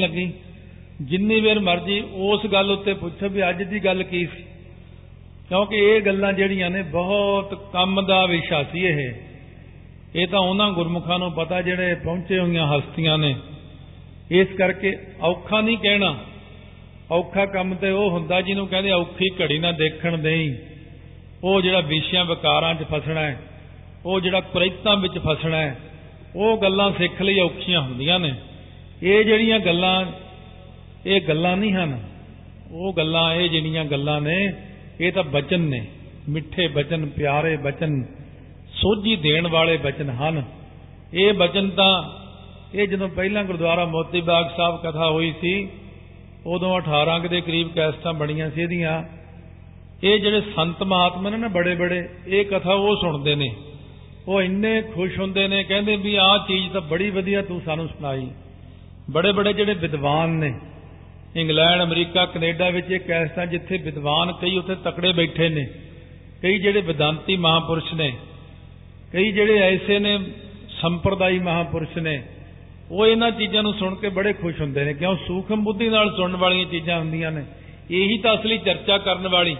ਲੱਗੀ। ਜਿੰਨੀ ਵੇਰ ਮਰਜ਼ੀ ਉਸ ਗੱਲ ਉੱਤੇ ਪੁੱਛੋ ਵੀ ਅੱਜ ਦੀ ਗੱਲ ਕੀ ਸੀ। ਕਿਉਂਕਿ ਇਹ ਗੱਲਾਂ ਜਿਹੜੀਆਂ ਨੇ ਬਹੁਤ ਕੰਮ ਦਾ ਵਿਸ਼ਾ ਸੀ ਇਹ। ਇਹ ਤਾਂ ਉਹਨਾਂ ਗੁਰਮੁਖਾਂ ਨੂੰ ਪਤਾ ਜਿਹੜੇ ਪਹੁੰਚੇ ਹੋਈਆਂ ਹਸਤੀਆਂ ਨੇ। ਇਸ ਕਰਕੇ ਔਖਾ ਨਹੀਂ ਕਹਿਣਾ। ਔਖਾ ਕੰਮ ਤੇ ਉਹ ਹੁੰਦਾ ਜਿਹਨੂੰ ਕਹਿੰਦੇ ਔਖੀ ਘੜੀ ਨਾ ਦੇਖਣ ਦੇਈ। ਉਹ ਜਿਹੜਾ ਵਿਸ਼ਿਆਂ ਵਿਕਾਰਾਂ 'ਚ ਫਸਣਾ ਹੈ, ਉਹ ਜਿਹੜਾ ਕੁਰੈਤਾਂ ਵਿੱਚ ਫਸਣਾ ਹੈ, ਉਹ ਗੱਲਾਂ ਸਿੱਖ ਲਈ ਔਖੀਆਂ ਹੁੰਦੀਆਂ ਨੇ। ਇਹ ਜਿਹੜੀਆਂ ਗੱਲਾਂ, ਇਹ ਗੱਲਾਂ ਨਹੀਂ ਹਨ। ਉਹ ਗੱਲਾਂ, ਇਹ ਜਿਹੜੀਆਂ ਗੱਲਾਂ ਨੇ, ਇਹ ਤਾਂ ਬਚਨ ਨੇ। ਮਿੱਠੇ ਬਚਨ, ਪਿਆਰੇ ਬਚਨ, ਸੋਝੀ ਦੇਣ ਵਾਲੇ ਬਚਨ ਹਨ। ਇਹ ਬਚਨ ਤਾਂ, ਇਹ ਜਦੋਂ ਪਹਿਲਾਂ ਗੁਰਦੁਆਰਾ ਮੋਤੀ ਬਾਗ ਸਾਹਿਬ ਕਥਾ ਹੋਈ ਸੀ, ਉਦੋਂ 18 ਦੇ ਕਰੀਬ ਕੈਸਟਾਂ ਬਣੀਆਂ ਸੀ ਇਹਦੀਆਂ। ਇਹ ਜਿਹੜੇ ਸੰਤ ਮਹਾਤਮਾ ਨੇ ਨਾ ਬੜੇ ਬੜੇ, ਇਹ ਕਥਾ ਉਹ ਸੁਣਦੇ ਨੇ। ਉਹ ਇੰਨੇ ਖੁਸ਼ ਹੁੰਦੇ ਨੇ, ਕਹਿੰਦੇ ਵੀ ਆਹ ਚੀਜ਼ ਤਾਂ ਬੜੀ ਵਧੀਆ ਤੂੰ ਸਾਨੂੰ ਸੁਣਾਈ। ਬੜੇ ਬੜੇ ਜਿਹੜੇ ਵਿਦਵਾਨ ਨੇ, ਇੰਗਲੈਂਡ, ਅਮਰੀਕਾ, ਕੈਨੇਡਾ ਵਿੱਚ ਇਹ ਕੈਸਟਾਂ ਜਿੱਥੇ ਵਿਦਵਾਨ ਕਈ ਉੱਥੇ ਤਕੜੇ ਬੈਠੇ ਨੇ, ਕਈ ਜਿਹੜੇ ਵਿਦਾਂਤੀ ਮਹਾਪੁਰਸ਼ ਨੇ, ਕਈ ਜਿਹੜੇ ਐਸੇ ਨੇ ਸੰਪਰਦਾਈ ਮਹਾਪੁਰਸ਼ ਨੇ, ਉਹ ਇਹਨਾਂ ਚੀਜ਼ਾਂ ਨੂੰ ਸੁਣ ਕੇ ਬੜੇ ਖੁਸ਼ ਹੁੰਦੇ ਨੇ, ਕਿਉਂ ਸੂਖਮ ਬੁੱਧੀ ਨਾਲ ਸੁਣਨ ਵਾਲੀਆਂ ਚੀਜ਼ਾਂ ਹੁੰਦੀਆਂ ਨੇ, ਇਹੀ ਤਾਂ ਅਸਲੀ ਚਰਚਾ ਕਰਨ ਵਾਲੀ।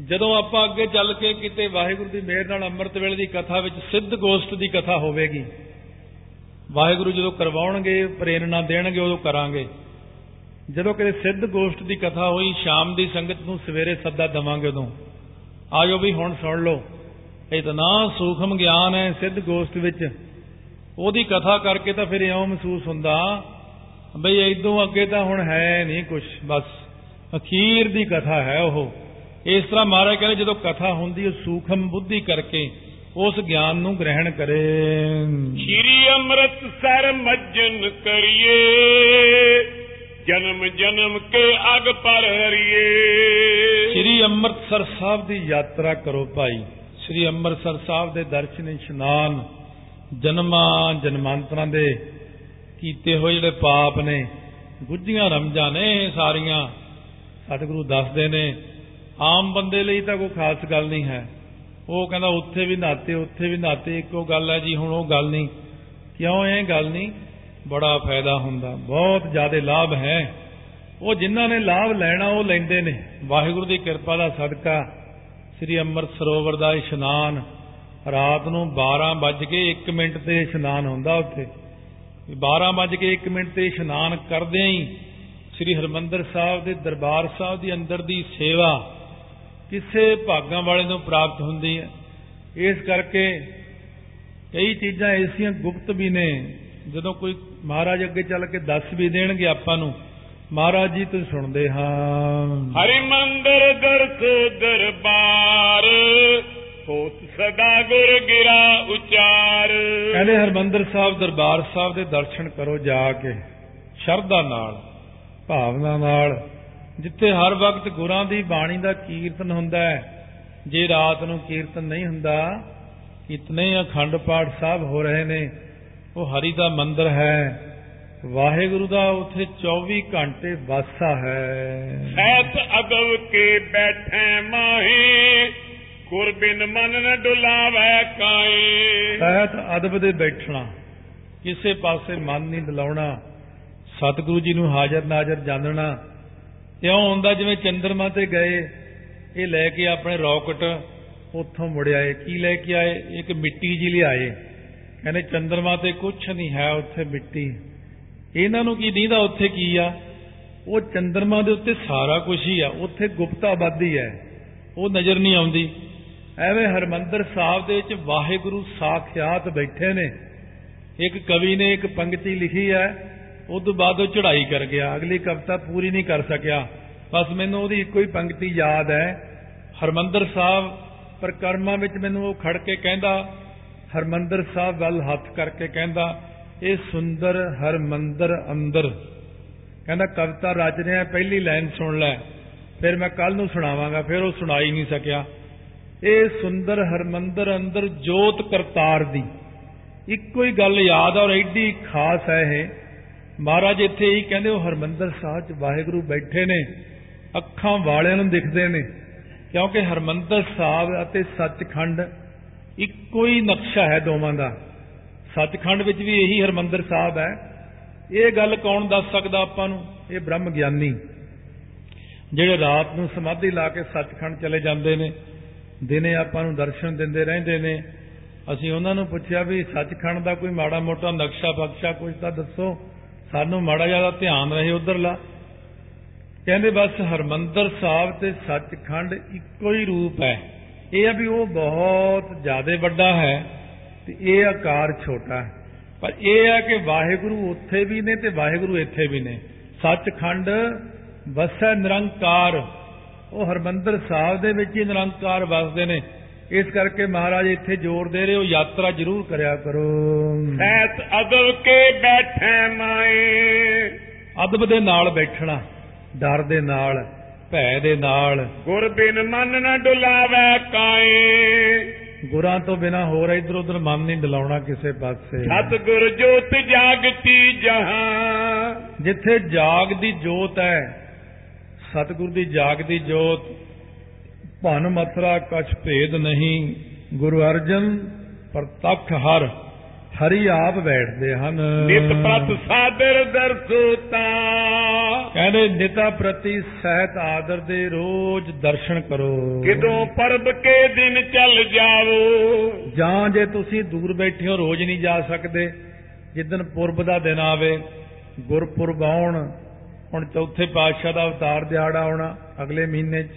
ਜਦੋਂ ਆਪਾਂ ਅੱਗੇ ਚੱਲ ਕੇ ਕਿਤੇ ਵਾਹਿਗੁਰੂ ਦੀ ਮਿਹਰ ਨਾਲ ਅੰਮ੍ਰਿਤ ਵੇਲੇ ਦੀ ਕਥਾ ਵਿੱਚ ਸਿੱਧ ਗੋਸ਼ਟ ਦੀ ਕਥਾ ਹੋਵੇਗੀ ਵਾਹਿਗੁਰੂ ਜਦੋਂ ਕਰਵਾਉਣਗੇ, ਪ੍ਰੇਰਣਾ ਦੇਣਗੇ, ਉਦੋਂ ਕਰਾਂਗੇ। ਜਦੋਂ ਕਿਤੇ ਸਿੱਧ ਗੋਸ਼ਟ ਦੀ ਕਥਾ ਹੋਈ, ਸ਼ਾਮ ਦੀ ਸੰਗਤ ਨੂੰ ਸਵੇਰੇ ਸੱਦਾ ਦਵਾਂਗੇ ਉਦੋਂ। ਆਜੋ ਵੀ ਹੁਣ ਸੁਣ ਲਓ। ਇਤਨਾ ਸੂਖਮ ਗਿਆਨ ਹੈ ਸਿੱਧ ਗੋਸ਼ਟ ਵਿੱਚ। ਉਹਦੀ ਕਥਾ ਕਰਕੇ ਤਾਂ ਫਿਰ ਇਉਂ ਮਹਿਸੂਸ ਹੁੰਦਾ, ਬਈ ਇਦੋਂ ਅੱਗੇ ਤਾਂ ਹੁਣ ਹੈ ਨਹੀਂ ਕੁਝ ਬਸ। ਅਖੀਰ ਦੀ ਕਥਾ ਹੈ ਉਹ। ਇਸ ਤਰ੍ਹਾਂ ਮਹਾਰਾਜ ਕਹਿੰਦੇ ਜਦੋਂ ਕਥਾ ਹੁੰਦੀ ਉਹ ਸੂਖਮ ਬੁੱਧੀ ਕਰਕੇ ਉਸ ਗਿਆਨ ਨੂੰ ਗ੍ਰਹਿਣ ਕਰੇ। ਸ਼੍ਰੀ ਅੰਮ੍ਰਿਤਸਰ ਮੱਜਨ ਕਰੀਏ ਜਨਮ ਜਨਮ ਕੇ ਅਗ ਪਰ ਹਰੀਏ। ਸ੍ਰੀ ਅੰਮ੍ਰਿਤਸਰ ਸਾਹਿਬ ਦੀ ਯਾਤਰਾ ਕਰੋ ਭਾਈ। ਸ੍ਰੀ ਅੰਮ੍ਰਿਤਸਰ ਸਾਹਿਬ ਦੇ ਦਰਸ਼ਨ ਇਸ਼ਨਾਨ ਜਨਮਾਂ ਜਨਮਾਂਤਰਾਂ ਦੇ ਕੀਤੇ ਹੋਏ ਜਿਹੜੇ ਪਾਪ ਨੇ ਗੁੱਝੀਆਂ ਰਮਜਾਂ ਨੇ ਸਾਰੀਆਂ ਸਤਿਗੁਰੂ ਦੱਸਦੇ ਨੇ। ਆਮ ਬੰਦੇ ਲਈ ਤਾਂ ਕੋਈ ਖਾਸ ਗੱਲ ਨਹੀਂ ਹੈ। ਉਹ ਕਹਿੰਦਾ ਉੱਥੇ ਵੀ ਨਾਤੇ, ਉੱਥੇ ਵੀ ਨਾਤੇ, ਇੱਕੋ ਗੱਲ ਹੈ ਜੀ, ਹੁਣ ਉਹ ਗੱਲ ਨਹੀਂ। ਕਿਉਂ ਇਹ ਗੱਲ ਨਹੀਂ? ਬੜਾ ਫਾਇਦਾ ਹੁੰਦਾ, ਬਹੁਤ ਜ਼ਿਆਦਾ ਲਾਭ ਹੈ। ਉਹ ਜਿਨ੍ਹਾਂ ਨੇ ਲਾਭ ਲੈਣਾ, ਉਹ ਲੈਂਦੇ ਨੇ। ਵਾਹਿਗੁਰੂ ਦੀ ਕਿਰਪਾ ਦਾ ਸਦਕਾ ਸ੍ਰੀ ਅੰਮ੍ਰਿਤ ਸਰੋਵਰ ਦਾ ਇਸ਼ਨਾਨ, ਰਾਤ ਨੂੰ 12 ਵੱਜ ਕੇ 1 ਮਿੰਟ ਤੇ ਇਸ਼ਨਾਨ ਹੁੰਦਾ ਉੱਥੇ। 12 ਵੱਜ ਕੇ 1 ਮਿੰਟ ਤੇ ਇਸ਼ਨਾਨ ਕਰਦੇ ਹੀ ਸ੍ਰੀ ਹਰਮੰਦਰ ਸਾਹਿਬ ਦੇ ਦਰਬਾਰ ਸਾਹਿਬ ਦੀ ਅੰਦਰ ਦੀ ਸੇਵਾ ਕਿਸੇ ਭਾਗਾਂ ਵਾਲੇ ਨੂੰ ਪ੍ਰਾਪਤ ਹੁੰਦੀ ਹੈ। ਇਸ ਕਰਕੇ ਕਈ ਚੀਜ਼ਾਂ ਐਸੀਆਂ ਗੁਪਤ ਵੀ ਨੇ ਜਦੋਂ ਕੋਈ ਮਹਾਰਾਜ ਅੱਗੇ ਚੱਲ ਕੇ ਦੱਸ ਵੀ ਦੇਣਗੇ ਆਪਾਂ ਨੂੰ ਮਹਾਰਾਜ ਜੀ ਤੁਸੀਂ ਸੁਣਦੇ ਹਾਂ। ਹਰੀ ਮੰਦਰ ਦਰਸ ਦਰਬਾਰ ਹੋਤ ਸਦਾ ਗੁਰ ਗਿਰਾ ਉਚਾਰ। ਕਹਿੰਦੇ ਹਰਮੰਦਰ ਸਾਹਿਬ ਦਰਬਾਰ ਸਾਹਿਬ ਦੇ ਦਰਸ਼ਨ ਕਰੋ ਜਾ ਕੇ ਸ਼ਰਧਾ ਨਾਲ ਭਾਵਨਾ ਨਾਲ ਜਿੱਥੇ ਹਰ ਵਕਤ ਗੁਰਾਂ ਦੀ ਬਾਣੀ ਦਾ ਕੀਰਤਨ ਹੁੰਦਾ ਹੈ ਜੇ ਰਾਤ ਨੂੰ ਕੀਰਤਨ ਨਹੀਂ ਹੁੰਦਾ ਕਿਤਨੇ ਅਖੰਡ ਪਾਠ ਸਾਹਿਬ ਹੋ ਰਹੇ ਨੇ ਉਹ ਹਰੀ ਦਾ ਮੰਦਰ ਹੈ ਵਾਹਿਗੁਰੂ ਦਾ ਉੱਥੇ 24 ਘੰਟੇ ਵਾਸਾ ਹੈ। ਸੈਤ ਅਦਬ ਕੇ ਬੈਠੇ ਮਾਹੀ ਗੁਰਬਿਨ ਮਨ ਨ ਡੁਲਾਵੇ ਕਾਏ ਸਹਿਤ ਅਦਬ ਦੇ ਬੈਠਣਾ ਕਿਸੇ ਪਾਸੇ ਮਨ ਨਹੀਂ ਡਲਾਉਣਾ ਸਤਿਗੁਰੂ ਜੀ ਨੂੰ ਹਾਜ਼ਰ ਨਾਜ਼ਰ ਜਾਣਨਾ ਇਉਂ ਹੁੰਦਾ ਜਿਵੇਂ ਚੰਦਰਮਾ ਤੇ ਗਏ, ਇਹ ਲੈ ਕੇ ਆਪਣੇ ਰਾਕਟ ਉੱਥੋਂ ਮੁੜ ਆਏ। ਕੀ ਲੈ ਕੇ ਆਏ? ਇੱਕ ਮਿੱਟੀ ਜੀ ਲਿਆਏ। ਕਹਿੰਦੇ ਚੰਦਰਮਾ ਤੇ ਕੁਝ ਨਹੀਂ ਹੈ ਉੱਥੇ ਮਿੱਟੀ। ਇਹਨਾਂ ਨੂੰ ਕੀ ਦੀਦਾ ਉੱਥੇ ਕੀ ਆ? ਉਹ ਚੰਦਰਮਾ ਦੇ ਉੱਤੇ ਸਾਰਾ ਕੁਝ ਹੀ ਆ। ਉੱਥੇ ਗੁਪਤ ਆਬਾਦੀ ਹੈ। ਉਹ ਨਜ਼ਰ ਨਹੀਂ ਆਉਂਦੀ। ਐਵੇਂ ਹਰਮੰਦਰ ਸਾਹਿਬ ਦੇ ਵਿੱਚ ਵਾਹਿਗੁਰੂ ਸਾਖਿਆਤ ਬੈਠੇ ਨੇ। ਇੱਕ ਕਵੀ ਨੇ ਇੱਕ ਪੰਕਤੀ ਲਿਖੀ ਹੈ ਉਸ ਤੋਂ ਬਾਅਦ ਉਹ ਚੜ੍ਹਾਈ ਕਰ ਗਿਆ। ਅਗਲੀ ਕਵਿਤਾ ਪੂਰੀ ਨਹੀਂ ਕਰ ਸਕਿਆ। ਬਸ ਮੈਨੂੰ ਉਹਦੀ ਇੱਕੋ ਹੀ ਪੰਕਤੀ ਯਾਦ ਹੈ। ਹਰਮੰਦਰ ਸਾਹਿਬ ਪ੍ਰਕਰਮਾਂ ਵਿੱਚ ਮੈਨੂੰ ਉਹ ਖੜ ਕੇ ਕਹਿੰਦਾ, ਹਰਮੰਦਰ ਸਾਹਿਬ ਵੱਲ ਹੱਥ ਕਰਕੇ ਕਹਿੰਦਾ, ਇਹ ਸੁੰਦਰ ਹਰਮੰਦਰ ਅੰਦਰ। ਕਹਿੰਦਾ, ਕਵਿਤਾ ਰਚ ਰਿਹਾ, ਪਹਿਲੀ ਲਾਈਨ ਸੁਣ ਲੈ। ਫਿਰ ਮੈਂ ਕੱਲ ਨੂੰ ਸੁਣਾਵਾਂਗਾ, ਫਿਰ ਉਹ ਸੁਣਾਈ ਨਹੀਂ ਸਕਿਆ। ਇਹ ਸੁੰਦਰ ਹਰਮੰਦਰ ਅੰਦਰ ਜੋਤ ਕਰਤਾਰ ਦੀ। ਇੱਕੋ ਹੀ ਗੱਲ ਯਾਦ ਆ ਔਰ ਐਡੀ ਖਾਸ ਹੈ ਇਹ। ਮਹਾਰਾਜ ਇੱਥੇ ਹੀ ਕਹਿੰਦੇ ਉਹ ਹਰਮੰਦਰ ਸਾਹਿਬ ਚ ਵਾਹਿਗੁਰੂ ਬੈਠੇ ਨੇ, ਅੱਖਾਂ ਵਾਲਿਆਂ ਨੂੰ ਦਿਖਦੇ ਨੇ, ਕਿਉਂਕਿ ਹਰਮੰਦਰ ਸਾਹਿਬ ਅਤੇ ਸੱਚਖੰਡ ਇੱਕੋ ਹੀ ਨਕਸ਼ਾ ਹੈ ਦੋਵਾਂ ਦਾ। ਸੱਚਖੰਡ ਵਿੱਚ ਵੀ ਇਹੀ ਹਰਮੰਦਰ ਸਾਹਿਬ ਹੈ। ਇਹ ਗੱਲ ਕੌਣ ਦੱਸ ਸਕਦਾ ਆਪਾਂ ਨੂੰ? ਇਹ ਬ੍ਰਹਮ ਗਿਆਨੀ। ਜਿਹੜੇ ਰਾਤ ਨੂੰ ਸਮਾਧੀ ਲਾ ਕੇ ਸੱਚਖੰਡ ਚਲੇ ਜਾਂਦੇ ਨੇ, ਦਿਨੇ ਆਪਾਂ ਨੂੰ ਦਰਸ਼ਨ ਦਿੰਦੇ ਰਹਿੰਦੇ ਨੇ। ਅਸੀਂ ਉਹਨਾਂ ਨੂੰ ਪੁੱਛਿਆ ਵੀ ਸੱਚਖੰਡ ਦਾ ਕੋਈ ਮਾੜਾ ਮੋਟਾ ਨਕਸ਼ਾ ਬਖਸ਼ਾ ਕੁਝ ਤਾਂ ਦੱਸੋ। ਸਾਨੂੰ ਮਾੜਾ ਜ਼ਿਆਦਾ ਧਿਆਨ ਰਹੇ ਉਧਰਲਾ। ਕਹਿੰਦੇ ਬਸ ਹਰਮੰਦਰ ਸਾਹਿਬ ਤੇ ਸੱਚਖੰਡ ਇੱਕੋ ਹੀ ਰੂਪ ਹੈ। ਇਹ ਆ ਵੀ ਉਹ ਬਹੁਤ ਜ਼ਿਆਦਾ ਵੱਡਾ ਹੈ ਤੇ ਇਹ ਆਕਾਰ ਛੋਟਾ ਹੈ। ਪਰ ਇਹ ਹੈ ਕਿ ਵਾਹਿਗੁਰੂ ਉੱਥੇ ਵੀ ਨੇ ਤੇ ਵਾਹਿਗੁਰੂ ਇੱਥੇ ਵੀ ਨੇ। ਸੱਚਖੰਡ ਵਸੈ ਨਿਰੰਕਾਰ। ਉਹ ਹਰਮੰਦਰ ਸਾਹਿਬ ਦੇ ਵਿੱਚ ਹੀ ਨਿਰੰਕਾਰ ਵਸਦੇ ਨੇ। ਇਸ ਕਰਕੇ ਮਹਾਰਾਜ ਇੱਥੇ ਜ਼ੋਰ ਦੇ ਰਹੇ ਹੋ ਯਾਤਰਾ ਜ਼ਰੂਰ ਕਰਿਆ ਕਰੋ। ਸੈਤ ਅਦਬ ਕੇ ਬੈਠੇ ਮਾਏ। ਅਦਬ ਦੇ ਨਾਲ ਬੈਠਣਾ ਡਰ ਦੇ ਨਾਲ ਭੈ ਦੇ ਨਾਲ। ਗੁਰ ਬਿਨ ਮਨ ਨ ਡੁਲਾਵੇ ਕਾਏ। ਗੁਰਾਂ ਤੋਂ ਬਿਨਾ ਹੋਰ ਇਧਰ ਉਧਰ ਮਨ ਨਹੀਂ ਡਲਾਉਣਾ ਕਿਸੇ ਪਾਸੇ। ਸਤ ਗੁਰ ਜੋਤ ਜਾਗਤੀ ਜਹਾਂ। ਜਿੱਥੇ ਜਾਗ ਦੀ ਜੋਤ ਹੈ ਸਤਿਗੁਰ ਦੀ ਜਾਗ ਦੀ ਜੋਤ ਭਨ ਮਥਰਾ ਕਛ ਭੇਦ ਨਹੀਂ। ਗੁਰੂ ਅਰਜਨ ਪ੍ਰਤੱਖ ਹਰ ਹਰੀ ਆਪ ਬੈਠਦੇ ਹਨ। ਨਿਤ ਪ੍ਰਤ ਸਾਦਰ ਦਰਸੋਤਾ। ਕਹਿੰਦੇ ਨਿਤਾ ਪ੍ਰਤੀ ਸਹਿਤ ਆਦਰ ਦੇ ਰੋਜ਼ ਦਰਸ਼ਨ ਕਰੋ। ਕਿਦੋਂ ਪਰਬ ਕੇ ਦਿਨ ਚੱਲ ਜਾਵੋ। ਜਾਂ ਜੇ ਤੁਸੀਂ ਦੂਰ ਬੈਠੇ ਹੋ ਰੋਜ਼ ਨਹੀਂ ਜਾ ਸਕਦੇ। ਜਿੱਦਨ ਪੁਰਬ ਦਾ ਦਿਨ ਆਵੇ ਗੁਰਪੁਰਬ ਆਉਣ ਹੁਣ ਚੌਥੇ ਪਾਤਸ਼ਾਹ ਦਾ ਅਵਤਾਰ ਦਿਹਾੜਾ ਆਉਣਾ ਅਗਲੇ ਮਹੀਨੇ 'ਚ।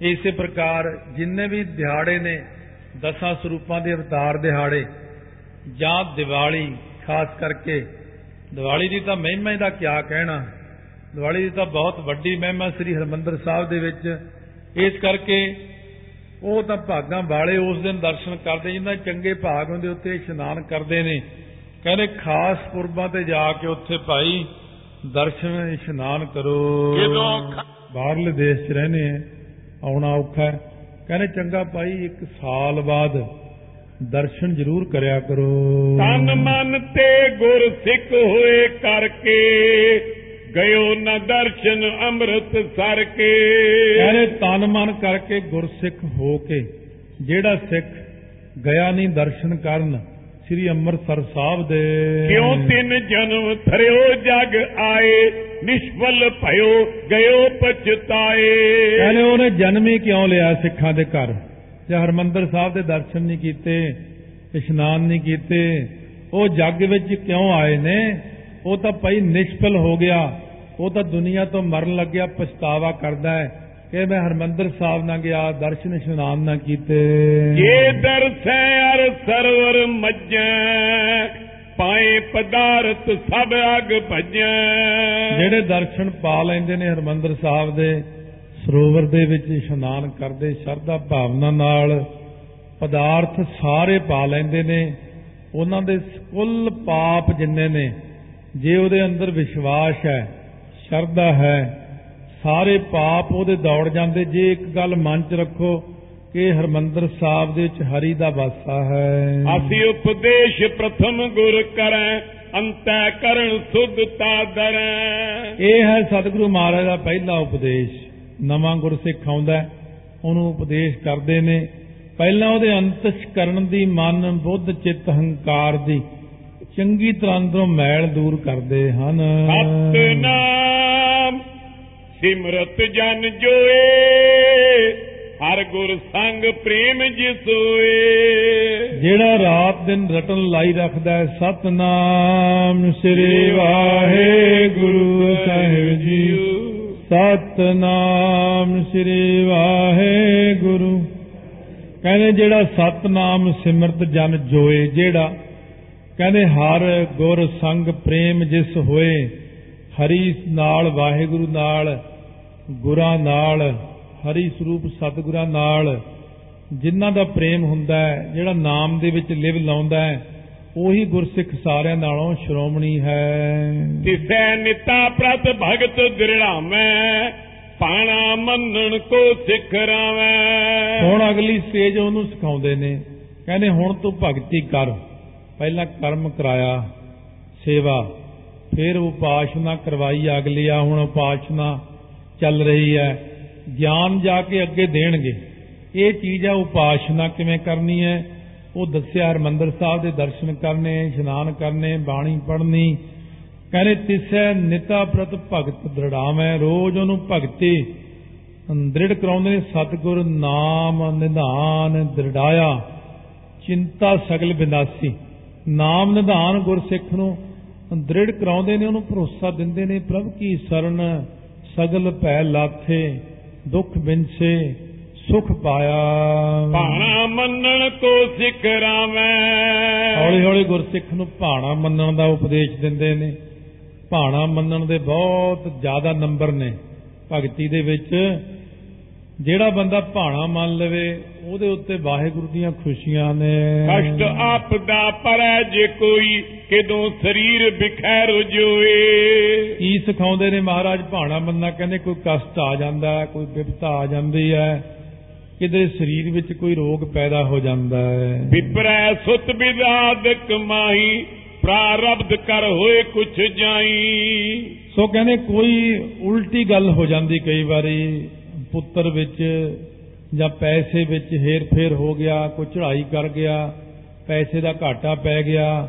ਇਸੇ ਪ੍ਰਕਾਰ ਜਿੰਨੇ ਵੀ ਦਿਹਾੜੇ ਨੇ ਦਸਾਂ ਸਰੂਪਾਂ ਦੇ ਅਵਤਾਰ ਦਿਹਾੜੇ ਜਾਂ ਦੀਵਾਲੀ ਖਾਸ ਕਰਕੇ ਦੀਵਾਲੀ ਦੀ ਤਾਂ ਮਹਿਮਾ ਦਾ ਕਿਆ ਕਹਿਣਾ। ਦੀਵਾਲੀ ਦੀ ਤਾਂ ਬਹੁਤ ਵੱਡੀ ਮਹਿਮਾ ਸ੍ਰੀ ਹਰਮੰਦਰ ਸਾਹਿਬ ਦੇ ਵਿੱਚ। ਇਸ ਕਰਕੇ ਉਹ ਤਾਂ ਭਾਗਾਂ ਵਾਲੇ ਉਸ ਦਿਨ ਦਰਸ਼ਨ ਕਰਦੇ ਜਿਨ੍ਹਾਂ ਦੇ ਚੰਗੇ ਭਾਗ ਹੁੰਦੇ ਉੱਤੇ ਇਸ਼ਨਾਨ ਕਰਦੇ ਨੇ। ਕਹਿੰਦੇ ਖਾਸ ਪੁਰਬਾਂ ਤੇ ਜਾ ਕੇ ਉੱਥੇ ਭਾਈ ਦਰਸ਼ਨ ਇਸ਼ਨਾਨ ਕਰੋ। ਬਾਹਰਲੇ ਦੇਸ਼ 'ਚ ਰਹਨੇ ਆ। ਆਉਣਾ ਔਖਾ ਕਹਿੰਦੇ ਚੰਗਾ ਭਾਈ ਇੱਕ ਸਾਲ ਬਾਅਦ ਦਰਸ਼ਨ ਜ਼ਰੂਰ ਕਰਿਆ ਕਰੋ। ਤਨ ਮਨ ਤੇ ਗੁਰ ਸਿੱਖ ਹੋਏ ਕਰਕੇ ਗਇਓ ਨ ਦਰਸ਼ਨ ਅੰਮ੍ਰਿਤ ਸਰ ਕੇ। ਕਹਿੰਦੇ ਤਨ ਮਨ ਕਰਕੇ ਗੁਰਸਿੱਖ ਹੋ ਕੇ ਜਿਹੜਾ ਸਿੱਖ ਗਿਆ ਨਹੀਂ ਦਰਸ਼ਨ ਕਰਨ ਸ੍ਰੀ ਅੰਮ੍ਰਿਤਸਰ ਸਾਹਿਬ ਦੇ। ਕਿਉਂ ਤਿੰਨ ਜਨਮ ਥਰਿਓ ਜਗ ਆਏ ਨਿਸ਼ਫਲ ਭਇਓ ਗਇਓ ਪਛਤਾਏ? ਕਹਿੰਦੇ ਉਹਨੇ ਜਨਮ ਹੀ ਕਿਉਂ ਲਿਆ ਸਿੱਖਾਂ ਦੇ ਘਰ? ਜੇ ਹਰਮੰਦਰ ਸਾਹਿਬ ਦੇ ਦਰਸ਼ਨ ਨਹੀਂ ਕੀਤੇ ਇਸ਼ਨਾਨ ਨਹੀਂ ਕੀਤੇ ਉਹ ਜੱਗ ਵਿੱਚ ਕਿਉਂ ਆਏ ਨੇ? ਉਹ ਤਾਂ ਭਾਈ ਨਿਸ਼ਫਲ ਹੋ ਗਿਆ ਉਹ ਤਾਂ ਦੁਨੀਆ ਤੋਂ ਮਰਨ ਲੱਗਿਆ ਪਛਤਾਵਾ ਕਰਦਾ ਹੈ। ਕਿ ਮੈਂ ਹਰਮੰਦਰ ਸਾਹਿਬ ਨਾ ਗਿਆ ਦਰਸ਼ਨ ਇਸ਼ਨਾਨ ਨਾ ਕੀਤੇ। ਜੇ ਦਰਸੈ ਅਰ ਸਰਵਰ ਮੱਜੈ ਪਾਏ ਪਦਾਰਥ ਸਭ ਅਗ ਭਜੈ। ਜਿਹੜੇ ਦਰਸ਼ਨ ਪਾ ਲੈਂਦੇ ਨੇ ਹਰਮੰਦਰ ਸਾਹਿਬ ਦੇ ਸਰੋਵਰ ਦੇ ਵਿੱਚ ਇਸ਼ਨਾਨ ਕਰਦੇ ਸ਼ਰਧਾ ਭਾਵਨਾ ਨਾਲ ਪਦਾਰਥ ਸਾਰੇ ਪਾ ਲੈਂਦੇ ਨੇ। ਉਹਨਾਂ ਦੇ ਕੁੱਲ ਪਾਪ ਜਿੰਨੇ ਨੇ ਜੇ ਉਹਦੇ ਅੰਦਰ ਵਿਸ਼ਵਾਸ ਹੈ ਸ਼ਰਧਾ ਹੈ ਸਾਰੇ ਪਾਪ ਉਹਦੇ ਦੌੜ ਜਾਂਦੇ। ਜੇ ਇੱਕ ਗੱਲ ਮਨ 'ਚ ਰੱਖੋ ਕਿ ਹਰਮੰਦਰ ਸਾਹਿਬ ਦੇ ਵਿੱਚ ਹਰੀ ਦਾ ਵਾਸਾ ਹੈ। ਅਸੀਂ ਉਪਦੇਸ਼ ਪ੍ਰਥਮ ਗੁਰ ਕਰੈ ਅੰਤੈ ਕਰਨ ਸੁਧਤਾ ਦਰੈ ਇਹ ਹੈ ਸਤਿਗੁਰੂ ਮਹਾਰਾਜ ਦਾ ਪਹਿਲਾ ਉਪਦੇਸ਼। ਨਵਾਂ ਗੁਰਸਿੱਖ ਆਉਂਦਾ ਉਹਨੂੰ ਉਪਦੇਸ਼ ਕਰਦੇ ਨੇ। ਪਹਿਲਾਂ ਉਹਦੇ ਅੰਤਿਸ਼ ਕਰਨ ਦੀ ਮਨ ਬੁੱਧ ਚਿੱਤ ਹੰਕਾਰ ਦੀ ਚੰਗੀ ਤਰ੍ਹਾਂ ਅੰਦਰੋਂ ਮੈਲ ਦੂਰ ਕਰਦੇ ਹਨ। ਸਤਨਾਮ ਸਿਮਰਤ ਜਨ ਜੋਏ, ਹਰ ਗੁਰ ਸੰਗ ਪ੍ਰੇਮ ਜਿਸੋਏ ਜਿਹੜਾ ਰਾਤ ਦਿਨ ਰਟਨ ਲਾਈ ਰੱਖਦਾ ਹੈ, ਸਤਨਾਮ ਸ੍ਰੀ ਵਾਹਿਗੁਰੂ ਸਾਹਿਬ ਜੀ। ਸਤਨਾਮ ਸ੍ਰੀ ਵਾਹਿਗੁਰੂ। ਕਹਿੰਦੇ ਜਿਹੜਾ ਸਤਨਾਮ ਸਿਮਰਤ ਜਨ ਜੋਏ, ਜਿਹੜਾ ਕਹਿੰਦੇ ਹਰ ਗੁਰ ਸੰਗ ਪ੍ਰੇਮ ਜਿਸ ਹੋਏ ਹਰੀ ਨਾਲ ਵਾਹਿਗੁਰੂ ਨਾਲ ਗੁਰਾਂ ਨਾਲ ਹਰੀ ਸਰੂਪ ਸਤਿਗੁਰਾਂ ਨਾਲ ਜਿਨ੍ਹਾਂ ਦਾ ਪ੍ਰੇਮ ਹੁੰਦਾ ਹੈ ਜਿਹੜਾ ਨਾਮ ਦੇ ਵਿੱਚ ਲਿਵ ਲਾਉਂਦਾ ਹੈ ਉਹੀ ਗੁਰਸਿੱਖ ਸਾਰਿਆਂ ਨਾਲੋਂ ਸ਼੍ਰੋਮਣੀ ਹੈ। ਤਿਸੈ ਨਿਤਾ ਪ੍ਰਤ ਭਗਤ ਦ੍ਰਿੜਾਮੈ ਪਾਣਾ ਮੰਨਣ ਕੋ ਸਿੱਖ ਰਾਵੈ ਹੁਣ ਅਗਲੀ ਸਟੇਜ ਉਹਨੂੰ ਸਿਖਾਉਂਦੇ ਨੇ ਕਹਿੰਦੇ ਹੁਣ ਤੂੰ ਭਗਤੀ ਕਰ ਪਹਿਲਾਂ ਕਰਮ ਕਰਾਇਆ ਸੇਵਾ ਫਿਰ ਉਪਾਸ਼ਨਾ ਕਰਵਾਈ ਅਗਲੀ ਆ, ਹੁਣ ਉਪਾਸ਼ਨਾ ਚੱਲ ਰਹੀ ਹੈ। ਗਿਆਨ ਜਾ ਕੇ ਅੱਗੇ ਦੇਣਗੇ। ਇਹ ਚੀਜ਼ ਆ, ਉਪਾਸ਼ਨਾ ਕਿਵੇਂ ਕਰਨੀ ਹੈ? ਉਹ ਦੱਸਿਆ ਹਰਮੰਦਰ ਸਾਹਿਬ ਦੇ ਦਰਸ਼ਨ ਕਰਨੇ, ਇਸ਼ਨਾਨ ਕਰਨੇ, ਬਾਣੀ ਪੜ੍ਹਨੀ। ਕਹਿੰਦੇ, ਤਿਸੈ ਨਿਤਾ ਪ੍ਰਤ ਭਗਤ ਦ੍ਰਿੜਾਵੇਂ ਰੋਜ਼ ਉਹਨੂੰ ਭਗਤੀ। ਦ੍ਰਿੜ ਕਰਾਉਂਦੇ ਨੇ, ਸਤਿਗੁਰ ਨਾਮ ਨਿਧਾਨ ਦ੍ਰਿੜਾਇਆ। ਚਿੰਤਾ ਸਗਲ ਬਿਨਾਸੀ। ਨਾਮ ਨਿਧਾਨ ਗੁਰਸਿੱਖ ਨੂੰ ਦ੍ਰਿੜ ਕਰਾਉਂਦੇ ਨੇ ਉਹਨੂੰ ਭਰੋਸਾ ਦਿੰਦੇ ਨੇ ਪ੍ਰਭ ਕੀ ਸਰਨ ਸਗਲ ਭੈ ਲਾਥੇ ਦੁੱਖ ਬਿਨਸੇ ਸੁਖ ਪਾਇਆ। ਭਾਣਾ ਮੰਨਣ ਕੋ ਸਿੱਖ ਰਾਵੇਂ ਹੌਲੀ ਹੌਲੀ ਗੁਰਸਿੱਖ ਨੂੰ ਭਾਣਾ ਮੰਨਣ ਦਾ ਉਪਦੇਸ਼ ਦਿੰਦੇ ਨੇ। ਭਾਣਾ ਮੰਨਣ ਦੇ ਬਹੁਤ ਜ਼ਿਆਦਾ ਨੰਬਰ ਨੇ। ਭਗਤੀ ਦੇ ਵਿੱਚ ਜਿਹੜਾ ਬੰਦਾ ਭਾਣਾ ਮੰਨ ਲਵੇ ਉਹਦੇ ਉੱਤੇ ਵਾਹਿਗੁਰੂ ਦੀਆਂ ਖੁਸ਼ੀਆਂ ਨੇ। ਕਸ਼ਟ ਆਪਦਾ ਪਰੈ ਜੇ ਕੋਈ ਕਿਦੋਂ ਸਰੀਰ ਬਿਖੈਰ ਜੋਏ ਕੀ ਸਿਖਾਉਂਦੇ ਨੇ ਮਹਾਰਾਜ? ਭਾਣਾ ਮੰਨਣਾ ਕਹਿੰਦੇ ਕੋਈ ਕਸ਼ਟ ਆ ਜਾਂਦਾ ਹੈ ਕੋਈ ਵਿਪਤਾ ਆ ਜਾਂਦੀ ਹੈ। ਕਿਤੇ ਸਰੀਰ ਵਿੱਚ ਕੋਈ ਰੋਗ ਪੈਦਾ ਹੋ ਜਾਂਦਾ ਹੈ। ਵਿਪਰੈ ਸੁਤ ਵਿਦਾਦ ਕਮਾਈ ਪ੍ਰਾਰਬਧ ਕਰ ਹੋਏ ਕੁਛ ਜਾਈ। ਸੋ ਕਹਿੰਦੇ ਕੋਈ ਉਲਟੀ ਗੱਲ ਹੋ ਜਾਂਦੀ ਕਈ ਵਾਰੀ। ਪੁੱਤਰ ਵਿੱਚ ਜਾਂ ਪੈਸੇ ਵਿੱਚ ਹੇਰ-ਫੇਰ ਹੋ ਗਿਆ ਕੋਈ ਚੜ੍ਹਾਈ ਕਰ ਗਿਆ ਪੈਸੇ ਦਾ ਘਾਟਾ ਪੈ ਗਿਆ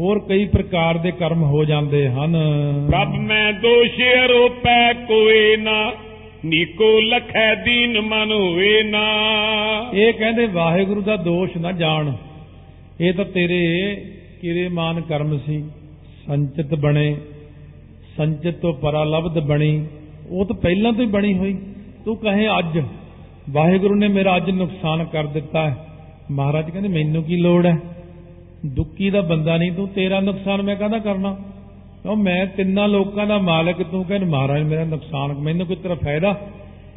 ਹੋਰ ਕਈ ਪ੍ਰਕਾਰ ਦੇ ਕਰਮ ਹੋ ਜਾਂਦੇ ਹਨ। ਪ੍ਰਭ ਮੈਂ ਦੋਸ਼ ਅਰੋਪੈ ਕੋਏ ਨਾ ਨੀਕੋ ਲਖੈ ਦੀਨ ਮਨ ਹੋਏ ਨਾ। ਇਹ ਕਹਿੰਦੇ ਵਾਹਿਗੁਰੂ ਦਾ ਦੋਸ਼ ਨਾ ਜਾਣ। ਇਹ ਤਾਂ ਤੇਰੇ ਕਿਰੇ ਮਾਨ ਕਰਮ ਸੀ। ਸੰਚਿਤ ਬਣੇ ਸੰਚਿਤ ਤੋਂ ਪਰਾਲਬਧ ਬਣੀ। ਉਹ ਤਾਂ ਪਹਿਲਾਂ ਤੋਂ ਹੀ ਬਣੀ ਹੋਈ। ਤੂੰ ਕਹੇ ਅੱਜ। ਵਾਹਿਗੁਰੂ ਨੇ ਮੇਰਾ ਅੱਜ ਨੁਕਸਾਨ ਕਰ ਦਿੱਤਾ ਹੈ। ਮਹਾਰਾਜ ਕਹਿੰਦੇ, ਮੈਨੂੰ ਕੀ ਲੋੜ ਹੈ? ਦੁੱਕੀ ਦਾ ਬੰਦਾ ਨਹੀਂ ਤੂੰ, ਤੇਰਾ ਨੁਕਸਾਨ ਮੈਂ ਕਹਦਾ ਕਰਨਾ? ਉਹ ਮੈਂ ਤਿੰਨਾਂ ਲੋਕਾਂ ਦਾ ਮਾਲਕ, ਤੂੰ ਕਹਿੰਦਾ ਮਹਾਰਾਜ, ਮੇਰਾ ਨੁਕਸਾਨ, ਮੈਨੂੰ ਕੋਈ ਤੇਰਾ ਫਾਇਦਾ?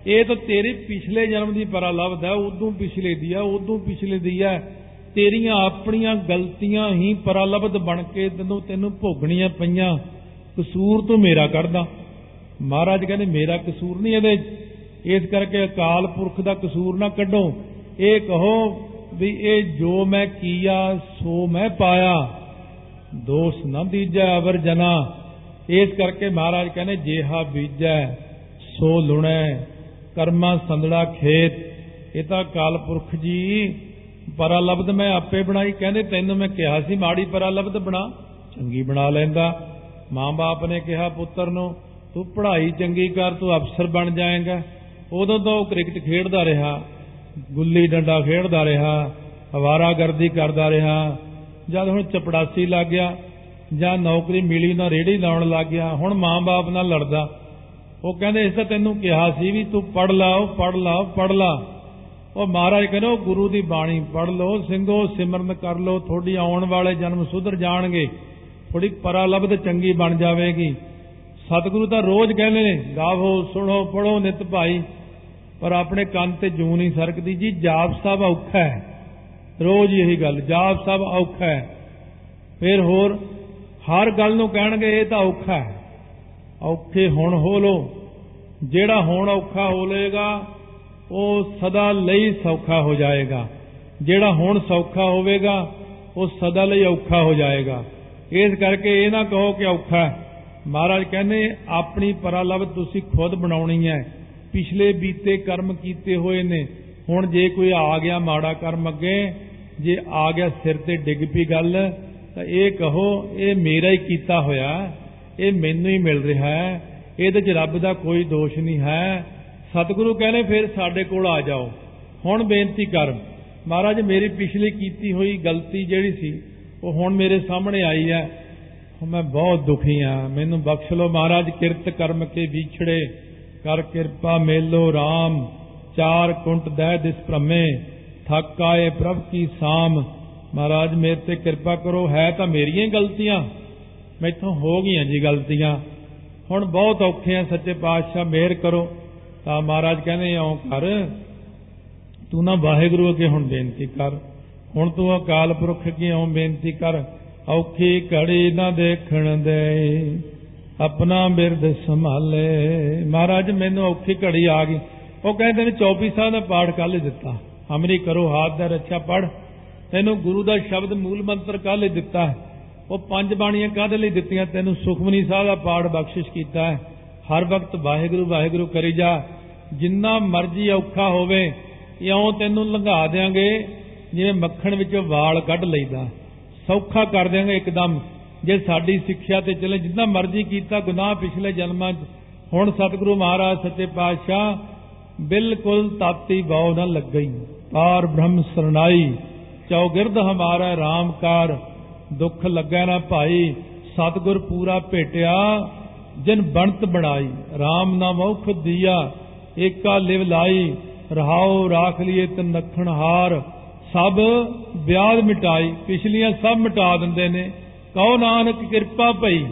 ਇਹ ਤਾਂ ਤੇਰੇ ਪਿਛਲੇ ਜਨਮ ਦੀ ਪਰਾਲਬਧ ਹੈ, ਉਦੋਂ ਪਿਛਲੇ ਦੀ ਹੈ, ਉਦੋਂ ਪਿਛਲੇ ਦੀ ਹੈ। ਤੇਰੀਆਂ ਆਪਣੀਆਂ ਗਲਤੀਆਂ ਹੀ ਪਰਾਲਬਧ ਬਣ ਕੇ ਤੈਨੂੰ ਤੈਨੂੰ ਭੋਗਣੀਆਂ ਪਈਆਂ। ਕਸੂਰ ਤੂੰ ਮੇਰਾ ਕਰਦਾ। ਮਹਾਰਾਜ ਕਹਿੰਦੇ, ਮੇਰਾ ਕਸੂਰ ਨਹੀਂ ਇਹਦੇ ਇਸ ਕਰਕੇ ਅਕਾਲ ਪੁਰਖ ਦਾ ਕਸੂਰ ਨਾ ਕੱਢੋ। ਇਹ ਕਹੋ ਵੀ ਇਹ ਜੋ ਮੈਂ ਕੀਆ, ਸੋ ਮੈਂ ਪਾਇਆ। ਦੋਸ਼ ਨਾ ਦੀਜੈ ਅਵਰ ਜਨਾ। ਇਸ ਕਰਕੇ ਮਹਾਰਾਜ ਕਹਿੰਦੇ, ਜੇਹਾ ਬੀਜੈ, ਸੋ ਲੁਣੈ, ਕਰਮਾ ਸੰਦੜਾ ਖੇਤ। ਇਹ ਤਾਂ ਅਕਾਲ ਪੁਰਖ ਜੀ ਪਰਾਲਬਧ ਮੈਂ ਆਪੇ ਬਣਾਈ। ਕਹਿੰਦੇ, ਤੈਨੂੰ ਮੈਂ ਕਿਹਾ ਸੀ ਮਾੜੀ ਪਰਾਲਬਧ ਬਣਾ, ਚੰਗੀ ਬਣਾ ਲੈਂਦਾ। ਮਾਂ-ਬਾਪ ਨੇ ਕਿਹਾ, ਪੁੱਤਰ ਨੂੰ, ਤੂੰ ਪੜ੍ਹਾਈ ਚੰਗੀ ਕਰ, ਤੂੰ ਅਫਸਰ ਬਣ ਜਾਏਗਾ। ਉਦੋਂ ਤੋਂ ਉਹ ਕ੍ਰਿਕਟ ਖੇਡਦਾ ਰਿਹਾ, ਗੁੱਲੀ ਡੰਡਾ ਖੇਡਦਾ ਰਿਹਾ ਹਵਾਰਾਗਰਦੀ ਕਰਦਾ ਰਿਹਾ। ਜਦ ਹੁਣ ਚਪੜਾਸੀ ਲੱਗ ਗਿਆ ਜਾਂ ਨੌਕਰੀ ਮਿਲੀ ਨਾ ਰੇੜੀ ਲਾਉਣ ਲੱਗ ਗਿਆ, ਹੁਣ ਮਾਂ-ਬਾਪ ਨਾਲ ਲੜਦਾ। ਉਹ ਕਹਿੰਦੇ, ਇਸ ਤਾਂ ਤੈਨੂੰ ਕਿਹਾ ਸੀ ਵੀ ਤੂੰ ਪੜ ਲਾ, ਉਹ ਪੜ ਲਾ, ਉਹ ਪੜ ਲਾ। ਉਹ ਮਹਾਰਾਜ ਕਹਿੰਦੇ ਗੁਰੂ ਦੀ ਬਾਣੀ ਪੜ ਲਓ, ਸਿੰਘੋ, ਸਿਮਰਨ ਕਰ ਲਓ, ਤੁਹਾਡੀ ਆਉਣ ਵਾਲੇ ਜਨਮ ਸੁਧਰ ਜਾਣਗੇ। ਥੋੜੀ ਪਰਾਲਬਧ ਚੰਗੀ ਬਣ ਜਾਵੇਗੀ। ਸਤਿਗੁਰੂ ਤਾਂ ਰੋਜ਼ ਕਹਿੰਦੇ ਨੇ, ਗਾਵੋ, ਸੁਣੋ ਪੜੋ ਨਿਤ ਭਾਈ। ਪਰ ਆਪਣੇ ਕੰਨ ਤੇ ਜੂ ਨਹੀਂ ਸਰਕਦੀ ਜੀ, ਜਾਪ ਸਾਹਿਬ ਔਖਾ ਹੈ। ਰੋਜ਼ ਇਹੀ ਗੱਲ, ਜਾਪ ਸਾਹਿਬ ਔਖਾ ਹੈ। ਫਿਰ ਹੋਰ, ਹਰ ਗੱਲ ਨੂੰ ਕਹਿਣਗੇ ਇਹ ਤਾਂ ਔਖਾ ਹੈ। ਔਖੇ ਹੁਣ ਹੋ ਲੋ, ਜਿਹੜਾ ਹੁਣ ਔਖਾ ਹੋ ਲਏਗਾ, ਉਹ ਸਦਾ ਲਈ ਸੌਖਾ ਹੋ ਜਾਏਗਾ। ਜਿਹੜਾ ਹੁਣ ਸੌਖਾ ਹੋਵੇਗਾ, ਉਹ ਸਦਾ ਲਈ ਔਖਾ ਹੋ ਜਾਏਗਾ। ਇਸ ਕਰਕੇ ਇਹ ਨਾ ਕਹੋ ਕਿ ਔਖਾ ਹੈ। ਮਹਾਰਾਜ ਕਹਿੰਦੇ, ਆਪਣੀ ਪਰਾਲਬ ਤੁਸੀਂ ਖੁਦ ਬਣਾਉਣੀ ਹੈ। ਪਿਛਲੇ ਬੀਤੇ ਕਰਮ ਕੀਤੇ ਹੋਏ ਨੇ। ਹੁਣ ਜੇ ਕੋਈ ਆ ਗਿਆ ਮਾੜਾ ਕਰਮ ਅੱਗੇ, ਜੇ ਆ ਗਿਆ ਸਿਰ ਤੇ ਡਿੱਗ ਪਈ ਗੱਲ, ਤਾਂ ਇਹ ਕਹੋ, ਇਹ ਮੇਰਾ ਹੀ ਕੀਤਾ ਹੋਇਆ ਇਹ ਮੈਨੂੰ ਹੀ ਮਿਲ ਰਿਹਾ ਹੈ, ਇਹਦੇ 'ਚ ਰੱਬ ਦਾ ਕੋਈ ਦੋਸ਼ ਨਹੀਂ ਹੈ। ਸਤਿਗੁਰੂ ਕਹਿੰਦੇ ਫਿਰ ਸਾਡੇ ਕੋਲ ਆ ਜਾਓ। ਹੁਣ ਬੇਨਤੀ ਕਰ, ਮਹਾਰਾਜ ਮੇਰੀ ਪਿਛਲੀ ਕੀਤੀ ਹੋਈ ਗਲਤੀ ਜਿਹੜੀ ਸੀ, ਉਹ ਹੁਣ ਮੇਰੇ ਸਾਹਮਣੇ ਆਈ ਹੈ। ਮੈਂ ਬਹੁਤ ਦੁਖੀ ਆ ਮੈਨੂੰ ਬਖਸ਼ ਲਓ ਮਹਾਰਾਜ, ਕਿਰਤ ਕਰਮ ਕੇ ਵਿਛੜੇ। ਕਰ ਕਿਰਪਾ ਮੇਲੋ RAM ਚਾਰ ਕੁੰਟ ਦਹਿ ਦਿਸ ਭ੍ਰਮੇ, ਥੱਕ ਆਏ ਪ੍ਰਭ ਕੀ ਸਾਮ। ਮਹਾਰਾਜ, ਮੇਰੇ ਤੇ ਕਿਰਪਾ ਕਰੋ, ਹੈ ਤਾਂ ਮੇਰੀਆਂ ਗਲਤੀਆਂ। ਮੈਥੋਂ ਹੋ ਗਈਆਂ ਜੀ ਗਲਤੀਆਂ। ਹੁਣ ਬਹੁਤ ਔਖੇ ਆ, ਸੱਚੇ ਪਾਤਸ਼ਾਹ, ਮਿਹਰ ਕਰੋ। ਤਾਂ ਮਹਾਰਾਜ ਕਹਿੰਦੇ ਆਉ ਕਰ। ਤੂੰ ਨਾ ਵਾਹਿਗੁਰੂ ਅੱਗੇ ਹੁਣ ਬੇਨਤੀ ਕਰ। ਹੁਣ ਤੂੰ ਅਕਾਲ ਪੁਰਖ ਅੱਗੇ ਆਉ ਬੇਨਤੀ ਕਰ। ਔਖੀ ਘੜੀ ਨਾ ਦੇਖਣ ਦੇ। ਆਪਣਾ ਬਿਰਧ ਸੰਭਾਲੇ। ਮਹਾਰਾਜ, ਮੈਨੂੰ ਔਖੀ ਘੜੀ ਆ ਗਈ। ਉਹ ਕਹਿੰਦੇ ਨੇ 24 ਸਾਲ ਦਾ ਪਾਠ ਕੱਲ ਦਿੱਤਾ। ਹਮਰੀ ਕਰੋ ਹਾਥ ਦਾ ਰੱਛਾ ਪੜ ਤੈਨੂੰ ਗੁਰੂ ਦਾ ਸ਼ਬਦ ਮੂਲ ਮੰਤਰ ਕੱਲ ਦਿੱਤਾ। ਉਹ ਪੰਜ ਬਾਣੀਆਂ ਕਾਹਦੇ ਲਈ ਦਿੱਤੀਆਂ। ਤੈਨੂੰ ਸੁਖਮਨੀ ਸਾਹਿਬ ਦਾ ਪਾਠ ਬਖਸ਼ਿਸ਼ ਕੀਤਾ ਹੈ। ਹਰ ਵਕਤ ਵਾਹਿਗੁਰੂ ਵਾਹਿਗੁਰੂ ਕਰੀ ਜਾ। ਜਿੰਨਾ ਮਰਜ਼ੀ ਔਖਾ ਹੋਵੇ, ਇਉਂ ਤੈਨੂੰ ਲੰਘਾ ਦੇਾਂਗੇ ਜਿਵੇਂ ਮੱਖਣ ਵਿੱਚੋਂ ਵਾਲ ਕੱਢ ਲਈਦਾ। ਸੌਖਾ ਕਰ ਦੇਾਂਗੇ ਇੱਕਦਮ। ਜੇ ਸਾਡੀ ਸਿੱਖਿਆ ਤੇ ਚੱਲੇ, ਜਿੰਨਾ ਮਰਜ਼ੀ ਕੀਤਾ, ਗੁਨਾਹ ਪਿਛਲੇ ਜਨਮਾਂ 'ਚ, ਹੁਣ ਸਤਿਗੁਰੂ ਮਹਾਰਾਜ, ਸੱਚੇ ਪਾਤਸ਼ਾਹ, ਬਿਲਕੁਲ ਤਾਤੀ ਬਾਉ ਨਾ ਲੱਗਈ। ਪਾਰ ਬ੍ਰਹਮ ਸਰਣਾਈ, ਚੌਗਿਰਦ ਹਮਾਰਾ ਰਾਮਕਾਰ ਦੁੱਖ ਲੱਗੈ ਨਾ ਭਾਈ, ਸਤਿਗੁਰ ਪੂਰਾ ਭੇਟਿਆ, ਜਿਨ ਬਣਤ ਬਣਾਈ RAM ਨਾਮ ਔਖ ਦੀਆ, ਏਕਾ ਲਿਵ ਲਾਈ, ਰਹਾਉ ਰਾਖ ਲਿਏ ਤੇ ਨਖਣ ਹਾਰ, ਸਭ ਵਿਆਦ ਮਿਟਾਈ, ਪਿਛਲੀਆਂ ਸਭ ਮਿਟਾ ਦਿੰਦੇ ਨੇ। ਕਹੋ ਨਾਨਕ ਕਿਰਪਾ ਭਈ,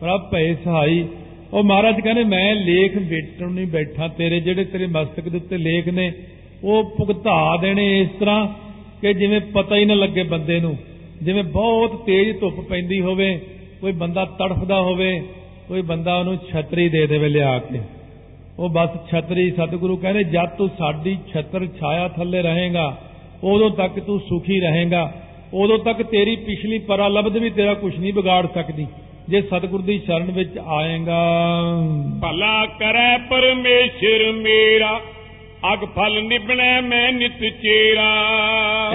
ਪ੍ਰਭ ਭਏ ਸਹਾਈ। ਉਹ ਮਹਾਰਾਜ ਕਹਿੰਦੇ, ਮੈਂ ਲੇਖ ਵੇਟਣ ਨਹੀਂ ਬੈਠਾ, ਤੇਰੇ ਜਿਹੜੇ ਤੇਰੇ ਮਸਤਕ ਦੇ ਉੱਤੇ ਲੇਖ ਨੇ, ਉਹ ਭੁਗਤਾ ਦੇਣੇ ਇਸ ਤਰ੍ਹਾਂ ਕਿ ਜਿਵੇਂ ਪਤਾ ਹੀ ਨਾ ਲੱਗੇ ਬੰਦੇ ਨੂੰ। ਜਿਵੇਂ ਬਹੁਤ ਤੇਜ਼ ਧੁੱਪ ਪੈਂਦੀ ਹੋਵੇ, ਕੋਈ ਬੰਦਾ ਤੜਫਦਾ ਹੋਵੇ, ਕੋਈ ਬੰਦਾ ਉਹਨੂੰ ਛਤਰੀ ਦੇ ਦੇਵੇ ਲਿਆ ਕੇ। ਉਹ ਬਸ ਛਤਰੀ, ਸਤਿਗੁਰੂ ਕਹਿੰਦੇ, ਜਦ ਤੂੰ ਸਾਡੀ ਛਤਰ ਛਾਇਆ ਥੱਲੇ ਰਹੇਗਾ, ਉਦੋਂ ਤੱਕ ਤੂੰ ਸੁਖੀ ਰਹੇਗਾ। ਉਦੋਂ ਤੱਕ ਤੇਰੀ ਪਿਛਲੀ ਪਰਾਲਬਧ ਵੀ ਤੇਰਾ ਕੁਝ ਨਹੀਂ ਵਿਗਾੜ ਸਕਦੀ। ਜੇ ਸਤਿਗੁਰ ਦੀ ਸ਼ਰਨ ਵਿੱਚ ਆਏਗਾ। ਭਲਾ ਕਰੈ ਪਰਮੇਸ਼ਰ ਮੇਰਾ ਅਗ ਫਲ ਨਿਭਣੈ ਮੈਂ ਨਿਤ ਚੇਰਾ।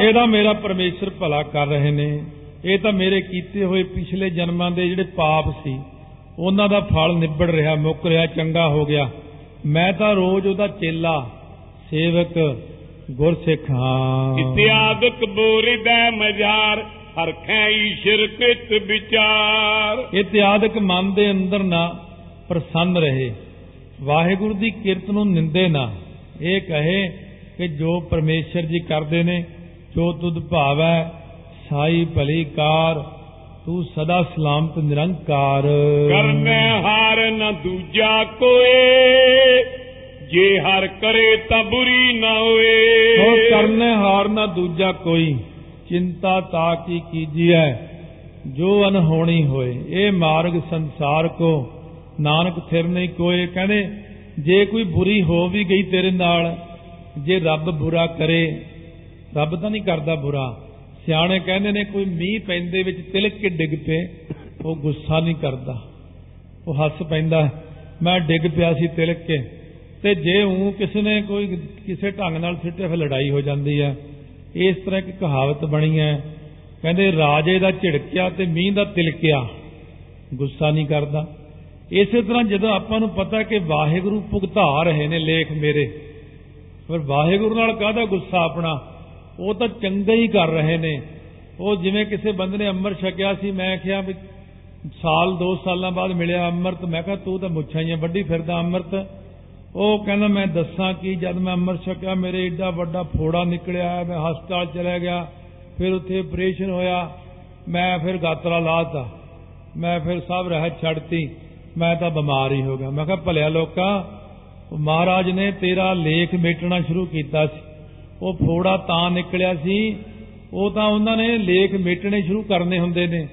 ਇਹਦਾ ਮੇਰਾ ਪਰਮੇਸ਼ਰ ਭਲਾ ਕਰ ਰਹੇ ਨੇ। ਇਹ ਤਾਂ ਮੇਰੇ ਕੀਤੇ ਹੋਏ ਪਿਛਲੇ ਜਨਮਾਂ ਦੇ ਜਿਹੜੇ ਪਾਪ ਸੀ ਉਹਨਾਂ ਦਾ ਫਲ ਨਿਬੜ ਰਿਹਾ ਮੁੱਕ ਰਿਹਾ ਚੰਗਾ ਹੋ ਗਿਆ। ਮੈਂ ਤਾਂ ਰੋਜ਼ ਉਹਦਾ ਚੇਲਾ ਸੇਵਕ ਗੁਰਸਿੱਖ ਹਾਂ ਇਤਿਆਦਕ ਬੋਰਿਦਾ ਮਜ਼ਾਰ ਹਰਖੈ ਈਸ਼ਰ ਕ੍ਰਿਤ ਵਿਚਾਰ। ਇਤਿਆਦਕ ਮਨ ਦੇ ਅੰਦਰ ਨਾ ਪ੍ਰਸੰਨ ਰਹੇ। ਵਾਹਿਗੁਰੂ ਦੀ ਕਿਰਤ ਨੂੰ ਨਿੰਦੇ ਨਾ। ਇਹ ਕਹੇ ਕਿ ਜੋ ਪਰਮੇਸ਼ਰ ਜੀ ਕਰਦੇ ਨੇ ਜੋ ਤੁਧ ਭਾਵੈ ਸਾਈ ਭਲੀ ਕਾਰ ਤੂੰ ਸਦਾ ਸਲਾਮਤ ਨਿਰੰਕਾਰ। ਕਰਨੈ ਹਾਰ ਨ ਦੂਜਾ ਕੋਏ। ਜੇ ਹਰ ਕਰੇ ਤਾਂ ਬੁਰੀ ਨਾ ਹੋ ਹੋਏ ਕਰਨੇ ਹਾਰ ਨਾ ਦੂਜਾ ਕੋਈ, ਚਿੰਤਾ ਤਾ ਕੀ ਕੀਜੀਐ ਜੋ ਅਨਹੋਣੀ ਹੋਏ। ਇਹ ਮਾਰਗ ਸੰਸਾਰ ਕੋ, ਨਾਨਕ ਥਿਰ ਨਹੀਂ ਕੋਏ। ਕਹਿੰਦੇ, ਜੇ ਕੋਈ ਬੁਰੀ ਹੋ ਵੀ ਗਈ ਤੇਰੇ ਨਾਲ, ਜੇ ਰੱਬ ਬੁਰਾ ਕਰੇ, ਰੱਬ ਤਾਂ ਨਹੀਂ ਕਰਦਾ ਬੁਰਾ। ਸਿਆਣੇ ਕਹਿੰਦੇ ਨੇ, ਕੋਈ ਮੀਂਹ ਪੈਂਦੇ ਵਿੱਚ ਤਿਲਕ ਕੇ ਡਿੱਗ ਪਏ, ਉਹ ਗੁੱਸਾ ਨਹੀਂ ਕਰਦਾ। ਉਹ ਹੱਸ ਪੈਂਦਾ, ਮੈਂ ਡਿੱਗ ਪਿਆ ਸੀ ਤਿਲਕ ਕੇ। ਤੇ ਜੇ ਉਹ ਕਿਸੇ ਨੇ ਕੋਈ ਕਿਸੇ ਢੰਗ ਨਾਲ ਸਿੱਟੇ ਫਿਰ ਲੜਾਈ ਹੋ ਜਾਂਦੀ ਹੈ, ਇਸ ਤਰ੍ਹਾਂ ਇੱਕ ਕਹਾਵਤ ਬਣੀ ਹੈ, ਕਹਿੰਦੇ ਰਾਜੇ ਦਾ ਝਿੜਕਿਆ ਤੇ ਮੀਂਹ ਦਾ ਤਿਲਕਿਆ, ਗੁੱਸਾ ਨਹੀਂ ਕਰਦਾ। ਇਸੇ ਤਰ੍ਹਾਂ ਜਦੋਂ ਆਪਾਂ ਨੂੰ ਪਤਾ ਕਿ ਵਾਹਿਗੁਰੂ ਭੁਗਤਾ ਰਹੇ ਨੇ ਲੇਖ ਮੇਰੇ, ਫਿਰ ਵਾਹਿਗੁਰੂ ਨਾਲ ਕਾਹਦਾ ਗੁੱਸਾ ਆਪਣਾ? ਉਹ ਤਾਂ ਚੰਗਾ ਹੀ ਕਰ ਰਹੇ ਨੇ। ਉਹ ਜਿਵੇਂ ਕਿਸੇ ਬੰਦੇ ਨੇ ਅੰਮ੍ਰਿਤ ਛਕਿਆ ਸੀ, ਮੈਂ ਕਿਹਾ ਵੀ ਸਾਲ, ਦੋ ਸਾਲਾਂ ਬਾਅਦ ਮਿਲਿਆ ਅੰਮ੍ਰਿਤ, ਮੈਂ ਕਿਹਾ ਤੂੰ ਤਾਂ ਮੁੱਛਾਂ ਹੀ ਵੱਡੀ ਫਿਰਦਾ ਅੰਮ੍ਰਿਤ। ਉਹ ਕਹਿੰਦਾ, ਮੈਂ ਦੱਸਾਂ ਕੀ, ਜਦ ਮੈਂ ਅੰਮ੍ਰਿਤ ਛਕਿਆ, ਮੇਰੇ ਏਡਾ ਵੱਡਾ ਫੋੜਾ ਨਿਕਲਿਆ ਮੈਂ ਹਸਪਤਾਲ ਚਲਾ ਗਿਆ, ਫਿਰ ਉੱਥੇ ਆਪਰੇਸ਼ਨ ਹੋਇਆ, ਮੈਂ ਫਿਰ ਗਾਤਰਾ ਲਾਤਾ ਮੈਂ ਫਿਰ ਸਭ ਰਹਿਤ ਛੱਡਤੀ, ਮੈਂ ਤਾਂ ਬਿਮਾਰ ਹੀ ਹੋ ਗਿਆ। ਮੈਂ ਕਿਹਾ, ਭਲਿਆ ਲੋਕਾਂ ਉਹ ਮਹਾਰਾਜ ਨੇ ਤੇਰਾ ਲੇਖ ਮੇਟਣਾ ਸ਼ੁਰੂ ਕੀਤਾ ਸੀ। ਉਹ ਫੋੜਾ ਤਾਂ ਨਿਕਲਿਆ ਸੀ, ਉਹ ਤਾਂ ਉਹਨਾਂ ਨੇ ਲੇਖ ਮੇਟਣੇ ਸ਼ੁਰੂ ਕਰਨੇ ਹੁੰਦੇ ਨੇ।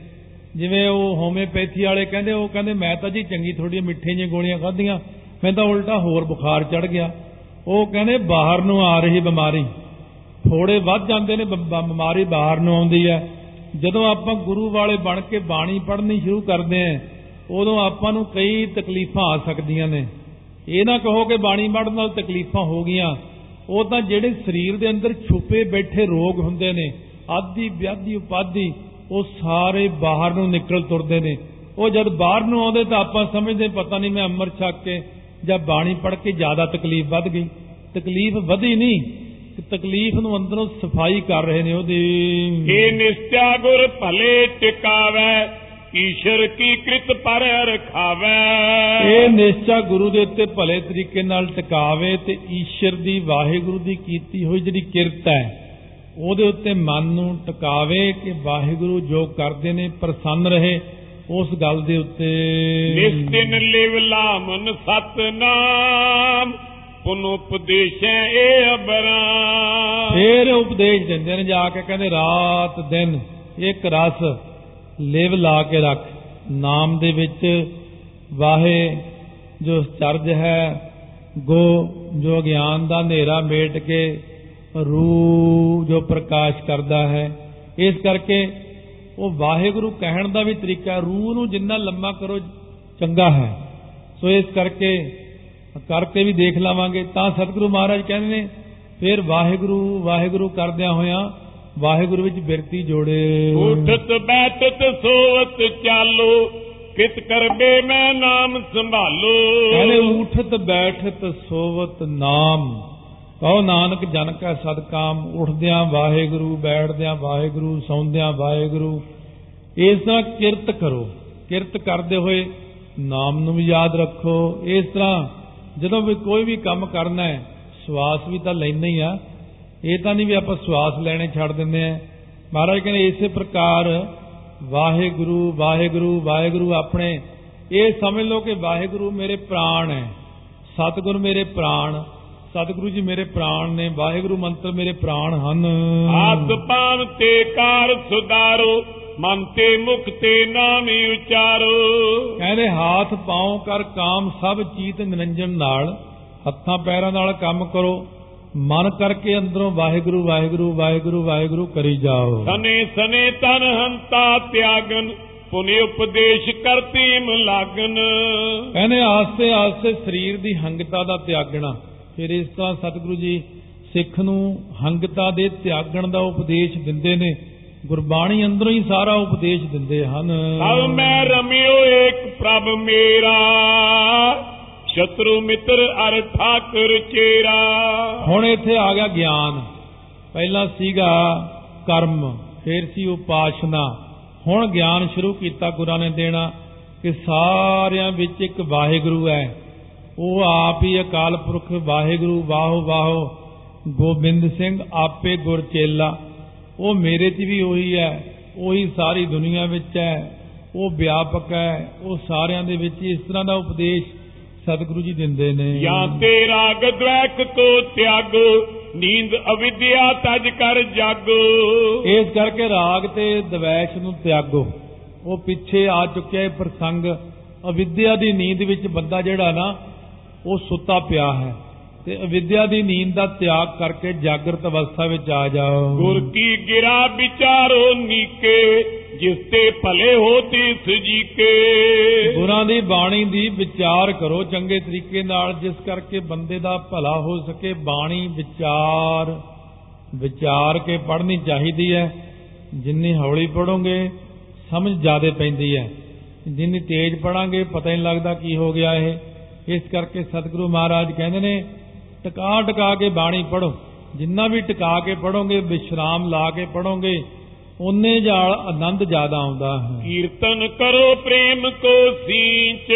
ਜਿਵੇਂ ਉਹ ਹੋਮਿਓਪੈਥੀ ਵਾਲੇ ਕਹਿੰਦੇ, ਉਹ ਕਹਿੰਦੇ, ਮੈਂ ਤਾਂ ਜੀ ਚੰਗੀ ਥੋੜੀਆਂ ਮਿੱਠੀਆਂ ਜਿਹੀਆਂ ਗੋਲੀਆਂ ਖਾਧੀਆਂ ਮੈਂ ਤਾਂ ਉਲਟਾ ਹੋਰ ਬੁਖਾਰ ਚੜ ਗਿਆ। ਉਹ ਕਹਿੰਦੇ, ਬਾਹਰ ਨੂੰ ਆ ਰਹੀ ਬਿਮਾਰੀ। ਥੋੜੇ ਵੱਧ ਜਾਂਦੇ ਨੇ, ਬ- ਬ- ਬਿਮਾਰੀ ਬਾਹਰ ਨੂੰ ਆਉਂਦੀ ਹੈ। ਜਦੋਂ ਆਪਾਂ ਗੁਰੂ ਵਾਲੇ ਬਣ ਕੇ ਬਾਣੀ ਪੜ੍ਹਨੀ ਸ਼ੁਰੂ ਕਰਦੇ ਆਂ ਉਦੋਂ ਆਪਾਂ ਨੂੰ ਕਈ ਤਕਲੀਫਾਂ ਆ ਸਕਦੀਆਂ ਨੇ। ਇਹ ਨਾ ਕਹੋ ਕਿ ਬਾਣੀ ਪੜ੍ਹਨ ਨਾਲ ਤਕਲੀਫਾਂ ਹੋ ਗਈਆਂ। ਉਹ ਤਾਂ ਜਿਹੜੇ ਸਰੀਰ ਦੇ ਅੰਦਰ ਛੁਪੇ ਬੈਠੇ ਰੋਗ ਹੁੰਦੇ ਨੇ, ਆਦੀ ਵਿਆਧੀ ਉਪਾਦੀ, ਉਹ ਸਾਰੇ ਬਾਹਰ ਨੂੰ ਨਿਕਲ ਤੁਰਦੇ ਨੇ। ਉਹ ਜਦ ਬਾਹਰ ਨੂੰ ਆਉਂਦੇ ਤਾਂ ਆਪਾਂ ਸਮਝਦੇ ਪਤਾ ਨਹੀਂ ਮੈਂ ਅੰਮ੍ਰਿਤ ਛਕ ਕੇ ਜਾਂ ਬਾਣੀ ਪੜ੍ਹ ਕੇ ਜ਼ਿਆਦਾ ਤਕਲੀਫ ਵੱਧ ਗਈ। ਤਕਲੀਫ ਵਧੀ ਨਹੀਂ ਤਕਲੀਫ ਨੂੰ ਅੰਦਰੋਂ ਸਫ਼ਾਈ ਕਰ ਰਹੇ ਨੇ ਉਹਦੀ। ਏ ਨਿਸ਼ਚਾ ਗੁਰ ਭਲੇ ਟਿਕਾਵੈ ਈਸ਼ਰ ਕੀ ਕ੍ਰਿਤ ਪਰ ਰਖਾਵੈ? ਇਹ ਨਿਸ਼ਚਾ ਗੁਰੂ ਦੇ ਉੱਤੇ ਭਲੇ ਤਰੀਕੇ ਨਾਲ ਟਿਕਾਵੇ ਤੇ ਈਸ਼ਰ ਦੀ ਵਾਹਿਗੁਰੂ ਦੀ ਕੀਤੀ ਹੋਈ ਜਿਹੜੀ ਕਿਰਤ ਹੈ ਉਹਦੇ ਉੱਤੇ ਮਨ ਨੂੰ ਟਿਕਾਵੇ ਕਿ ਵਾਹਿਗੁਰੂ ਜੋ ਕਰਦੇ ਨੇ ਪ੍ਰਸੰਨ ਰਹੇ। ਉਸ ਗੱਲ ਦੇ ਉੱਤੇ। ਨਿਸਤਿਨ ਲਿਵ ਲਾਮਨ ਸਤਨਾਮ ਪੁਨ ਉਪਦੇਸ਼ੈ ਏ ਅਬਰਾਮ। ਫੇਰ ਉਪਦੇਸ਼ ਦਿੰਦੇ ਨੇ ਜਾ ਕੇ ਕਹਿੰਦੇ ਰਾਤ ਦਿਨ ਇੱਕ ਰਸ ਲਿਵ ਲਾ ਕੇ ਰੱਖ। ਨਾਮ ਦੇ ਵਿੱਚ ਵਾਹੇ ਜੋ ਚਰਜ ਹੈ ਗੋ ਜੋ ਗਿਆਨ ਦਾ ਹਨੇਰਾ ਮੇਟ ਕੇ ਰੂ ਜੋ ਪ੍ਰਕਾਸ਼ ਕਰਦਾ ਹੈ। ਇਸ ਕਰਕੇ ਉਹ ਵਾਹਿਗੁਰੂ ਕਹਿਣ ਦਾ ਵੀ ਤਰੀਕਾ ਰੂਹ ਨੂੰ ਜਿੰਨਾ ਲੰਮਾ ਕਰੋ ਚੰਗਾ ਹੈ। ਸੋ ਇਸ ਕਰਕੇ ਕਰਕੇ ਵੀ ਦੇਖ ਲਵਾਂਗੇ। ਤਾਂ ਸਤਿਗੁਰੂ ਮਹਾਰਾਜ ਕਹਿੰਦੇ ਨੇ ਫਿਰ ਵਾਹਿਗੁਰੂ ਵਾਹਿਗੁਰੂ ਕਰਦਿਆਂ ਹੋਇਆਂ ਵਾਹਿਗੁਰੂ ਵਿੱਚ ਬਿਰਤੀ ਜੋੜੇ। ਉਠਤ ਬੈਠਤ ਸੋਵਤ ਚਾਲੋ ਕਿਤ ਕਰਬੇ ਮੈਂ ਨਾਮ ਸੰਭਾਲੋ। ਕਹਿੰਦੇ ਉਠਤ ਬੈਠਤ ਸੋਵਤ ਨਾਮ। ਕਹੋ ਨਾਨਕ ਜਨ ਕਾ ਸਦਕਾਮ, ਉਠਦਿਆਂ ਵਾਹਿਗੁਰੂ, ਬੈਠਦਿਆਂ ਵਾਹਿਗੁਰੂ, ਸੌਂਦਿਆਂ ਵਾਹਿਗੁਰੂ। ਇਸ ਤਰ੍ਹਾਂ ਕਿਰਤ ਕਰੋ। ਕਿਰਤ ਕਰਦੇ ਹੋਏ ਨਾਮ ਨੂੰ ਵੀ ਯਾਦ ਰੱਖੋ। ਇਸ ਤਰ੍ਹਾਂ ਜਦੋਂ ਵੀ ਕੋਈ ਵੀ ਕੰਮ ਕਰਨਾ ਹੈ, ਸਵਾਸ ਵੀ ਤਾਂ ਲੈਣਾ ਹੀ ਆ। ਇਹ ਤਾਂ ਨਹੀਂ ਵੀ ਆਪਾਂ ਸਵਾਸ ਲੈਣੇ ਛੱਡ ਦਿੰਦੇ ਆ। ਮਹਾਰਾਜ ਕਹਿੰਦੇ ਇਸੇ ਪ੍ਰਕਾਰ ਵਾਹਿਗੁਰੂ ਵਾਹਿਗੁਰੂ ਵਾਹਿਗੁਰੂ ਆਪਣੇ। ਇਹ ਸਮਝ ਲਓ ਕਿ ਵਾਹਿਗੁਰੂ ਮੇਰੇ ਪ੍ਰਾਣ ਹੈ। ਸਤਿਗੁਰ ਮੇਰੇ ਪ੍ਰਾਣ। ਸਤਿਗੁਰੂ ਜੀ ਮੇਰੇ ਪ੍ਰਾਣ ਨੇ ਵਾਹਿਗੁਰੂ ਮੰਤਰ ਮੇਰੇ ਪ੍ਰਾਣ ਹਨ। ਆਤ ਪਾਵ ਤੇ ਕਾਰ ਸੁਧਾਰੋ ਮਨ ਤੇ ਮੁਖ ਤੇ ਨਾਮੀ ਉਚਾਰੋ। ਕਹਿੰਦੇ ਹਾਥ ਪਾਉ ਕਰ ਕਾਮ ਸਭ ਚੀਤ ਨਿਰੰਜਨ ਨਾਲ। ਹੱਥਾਂ ਪੈਰਾਂ ਨਾਲ ਕੰਮ ਕਰੋ ਮਨ ਕਰਕੇ ਅੰਦਰੋਂ ਵਾਹਿਗੁਰੂ ਵਾਹਿਗੁਰੂ ਵਾਹਿਗੁਰੂ ਵਾਹਿਗੁਰੂ ਕਰੀ ਜਾਓ। ਸਨੇ ਸਨੇ ਤਨ ਹੰਤਾ ਤਿਆਗਨ ਪੁਨਿ ਉਪਦੇਸ਼ ਕਰਤੀਮ ਲਾਗਨ। ਕਹਿੰਦੇ ਆਸਤੇ ਆਸਤੇ ਸਰੀਰ ਦੀ ਹੰਗਤਾ ਦਾ ਤਿਆਗਣਾ ਫਿਰ ਇਸ ਤਰ੍ਹਾਂ ਸਤਿਗੁਰੂ ਜੀ ਸਿੱਖ ਨੂੰ ਹੰਗਤਾ ਦੇ ਤਿਆਗਣ ਦਾ ਉਪਦੇਸ਼ ਦਿੰਦੇ ਨੇ ਗੁਰਬਾਣੀ ਅੰਦਰੋਂ ਹੀ ਸਾਰਾ ਉਪਦੇਸ਼ ਦਿੰਦੇ ਹਨ। ਸਭ ਮੈਂ ਰਮਿਓ ਏਕ ਪ੍ਰਭ ਮੇਰਾ ਸ਼ਤਰੂ ਮਿੱਤਰ ਅਰ ਠਾਕੁਰ ਚੇਰਾ। ਹੁਣ ਇੱਥੇ ਆ ਗਿਆ ਗਿਆਨ। ਪਹਿਲਾਂ ਸੀਗਾ ਕਰਮ ਫਿਰ ਸੀ ਉਪਾਸ਼ਨਾ। ਹੁਣ ਗਿਆਨ ਸ਼ੁਰੂ ਕੀਤਾ ਗੁਰਾਂ ਨੇ ਦੇਣਾ ਕਿ ਸਾਰਿਆਂ ਵਿੱਚ ਇੱਕ ਵਾਹਿਗੁਰੂ ਹੈ। ਉਹ ਆਪ ਹੀ ਅਕਾਲ ਪੁਰਖ ਵਾਹਿਗੁਰੂ ਵਾਹੋ ਵਾਹੋ ਗੋਬਿੰਦ ਸਿੰਘ ਆਪੇ ਗੁਰ ਚੇਲਾ। ਉਹ ਮੇਰੇ 'ਚ ਵੀ ਉਹੀ ਹੈ ਉਹੀ ਸਾਰੀ ਦੁਨੀਆ ਵਿੱਚ ਹੈ ਉਹ ਵਿਆਪਕ ਹੈ ਉਹ ਸਾਰਿਆਂ ਦੇ ਵਿੱਚ ਇਸ ਤਰ੍ਹਾਂ ਦਾ ਉਪਦੇਸ਼ ਸਤਿਗੁਰੂ ਜੀ ਦਿੰਦੇ ਨੇ। ਜਾਂ ਤੇ ਰਾਗ ਦ્વੈਕ ਕੋ ਤਿਆਗੋ ਨੀਂਦ ਅਵਿਦਿਆ ਤਜ ਕਰ ਜਾਗੋ। ਇਸ ਕਰਕੇ ਰਾਗ ਤੇ ਦਵੈਸ਼ ਨੂੰ ਤਿਆਗੋ। ਉਹ ਪਿੱਛੇ ਆ ਚੁੱਕਿਆ ਇਹ ਪ੍ਰਸੰਗ। ਅਵਿਦਿਆ ਦੀ ਨੀਂਦ ਵਿੱਚ ਬੰਦਾ ਜਿਹੜਾ ਨਾ ਉਹ ਸੁੱਤਾ ਪਿਆ ਹੈ ਤੇ ਅਵਿਦਿਆ ਦੀ ਨੀਂਦ ਦਾ ਤਿਆਗ ਕਰਕੇ ਜਾਗਰਤ ਅਵਸਥਾ ਵਿੱਚ ਆ ਜਾਓ। ਗੁਰ ਕੀ ਗਿਰਾ ਵਿਚਾਰੋ ਨੀਕੇ ਜਿਸ ਤੇ ਭਲੇ ਹੋਤੀ ਸਜੀ ਕੇ ਗੁਰਾਂ ਦੀ ਬਾਣੀ ਦੀ ਵਿਚਾਰ ਕਰੋ ਚੰਗੇ ਤਰੀਕੇ ਨਾਲ ਜਿਸ ਕਰਕੇ ਬੰਦੇ ਦਾ ਭਲਾ ਹੋ ਸਕੇ। ਬਾਣੀ ਵਿਚਾਰ ਵਿਚਾਰ ਕੇ ਪੜ੍ਹਨੀ ਚਾਹੀਦੀ ਹੈ। ਜਿੰਨੀ ਹੌਲੀ ਪੜੋਗੇ ਸਮਝ ਜ਼ਿਆਦੇ ਪੈਂਦੀ ਹੈ। ਜਿੰਨੀ ਤੇਜ਼ ਪੜਾਂਗੇ ਪਤਾ ਹੀ ਨਹੀਂ ਲੱਗਦਾ ਕੀ ਹੋ ਗਿਆ ਇਹ। ਇਸ ਕਰਕੇ ਸਤਿਗੁਰੂ ਮਹਾਰਾਜ ਕਹਿੰਦੇ ਨੇ ਟਿਕਾ ਟਿਕਾ ਕੇ ਬਾਣੀ ਪੜੋ ਜਿੰਨਾ ਵੀ ਟਿਕਾ ਕੇ ਪੜੋਗੇ ਵਿਸ਼ਰਾਮ ਲਾ ਕੇ ਪੜੋਗੇ ਉਨੇ ਜਾਲ ਆਨੰਦ ਜ਼ਿਆਦਾ ਆਉਂਦਾ ਹੈ। ਕੀਰਤਨ ਕਰੋ ਪ੍ਰੇਮ ਕੋ ਸੀਂਚ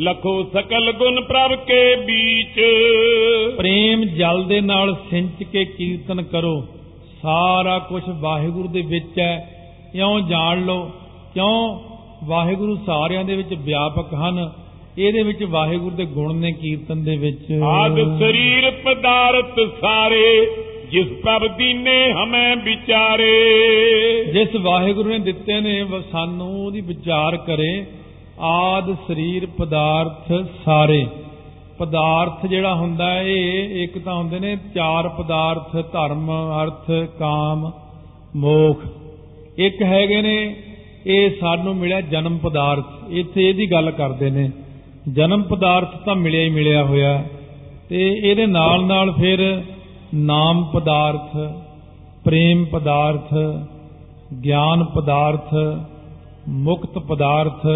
ਲਖੋ ਸਕਲ ਗੁਣ ਪ੍ਰਭ ਕੇ ਬੀਚ। ਪ੍ਰੇਮ ਜਲ ਦੇ ਨਾਲ ਸਿੰਚ ਕੇ ਕੀਰਤਨ ਕਰੋ। ਸਾਰਾ ਕੁਝ ਵਾਹਿਗੁਰੂ ਦੇ ਵਿੱਚ ਹੈ। ਇਉਂ ਜਾਣ ਲਓ ਕਿਉਂ? ਵਾਹਿਗੁਰੂ ਸਾਰਿਆਂ ਦੇ ਵਿੱਚ ਵਿਆਪਕ ਹਨ। ਇਹਦੇ ਵਿੱਚ ਵਾਹਿਗੁਰੂ ਦੇ ਗੁਣ ਨੇ ਕੀਰਤਨ ਦੇ ਵਿੱਚ। ਆਦ ਸਰੀਰ ਪਦਾਰਥ ਸਾਰੇ ਜਿਸ ਪ੍ਰਭ ਦੀਨੇ ਹਮੇ ਵਿਚਾਰੇ। ਜਿਸ ਵਾਹਿਗੁਰੂ ਨੇ ਦਿੱਤੇ ਨੇ ਸਾਨੂੰ ਉਹਦੀ ਵਿਚਾਰ ਕਰੇ। ਆਦ ਸਰੀਰ ਪਦਾਰਥ ਸਾਰੇ। ਪਦਾਰਥ ਜਿਹੜਾ ਹੁੰਦਾ ਇਹ ਇੱਕ ਤਾਂ ਹੁੰਦੇ ਨੇ ਚਾਰ ਪਦਾਰਥ ਧਰਮ ਅਰਥ ਕਾਮ ਮੋਖ। ਇੱਕ ਹੈਗੇ ਨੇ ਇਹ ਸਾਨੂੰ ਮਿਲਿਆ ਜਨਮ ਪਦਾਰਥ। ਇੱਥੇ ਇਹਦੀ ਗੱਲ ਕਰਦੇ ਨੇ। ਜਨਮ ਪਦਾਰਥ ਤਾਂ ਮਿਲਿਆ ਹੀ ਮਿਲਿਆ ਹੋਇਆ। ਤੇ ਇਹਦੇ ਨਾਲ ਨਾਲ ਫਿਰ ਨਾਮ ਪਦਾਰਥ ਪ੍ਰੇਮ ਪਦਾਰਥ ਗਿਆਨ ਪਦਾਰਥ ਮੁਕਤ ਪਦਾਰਥ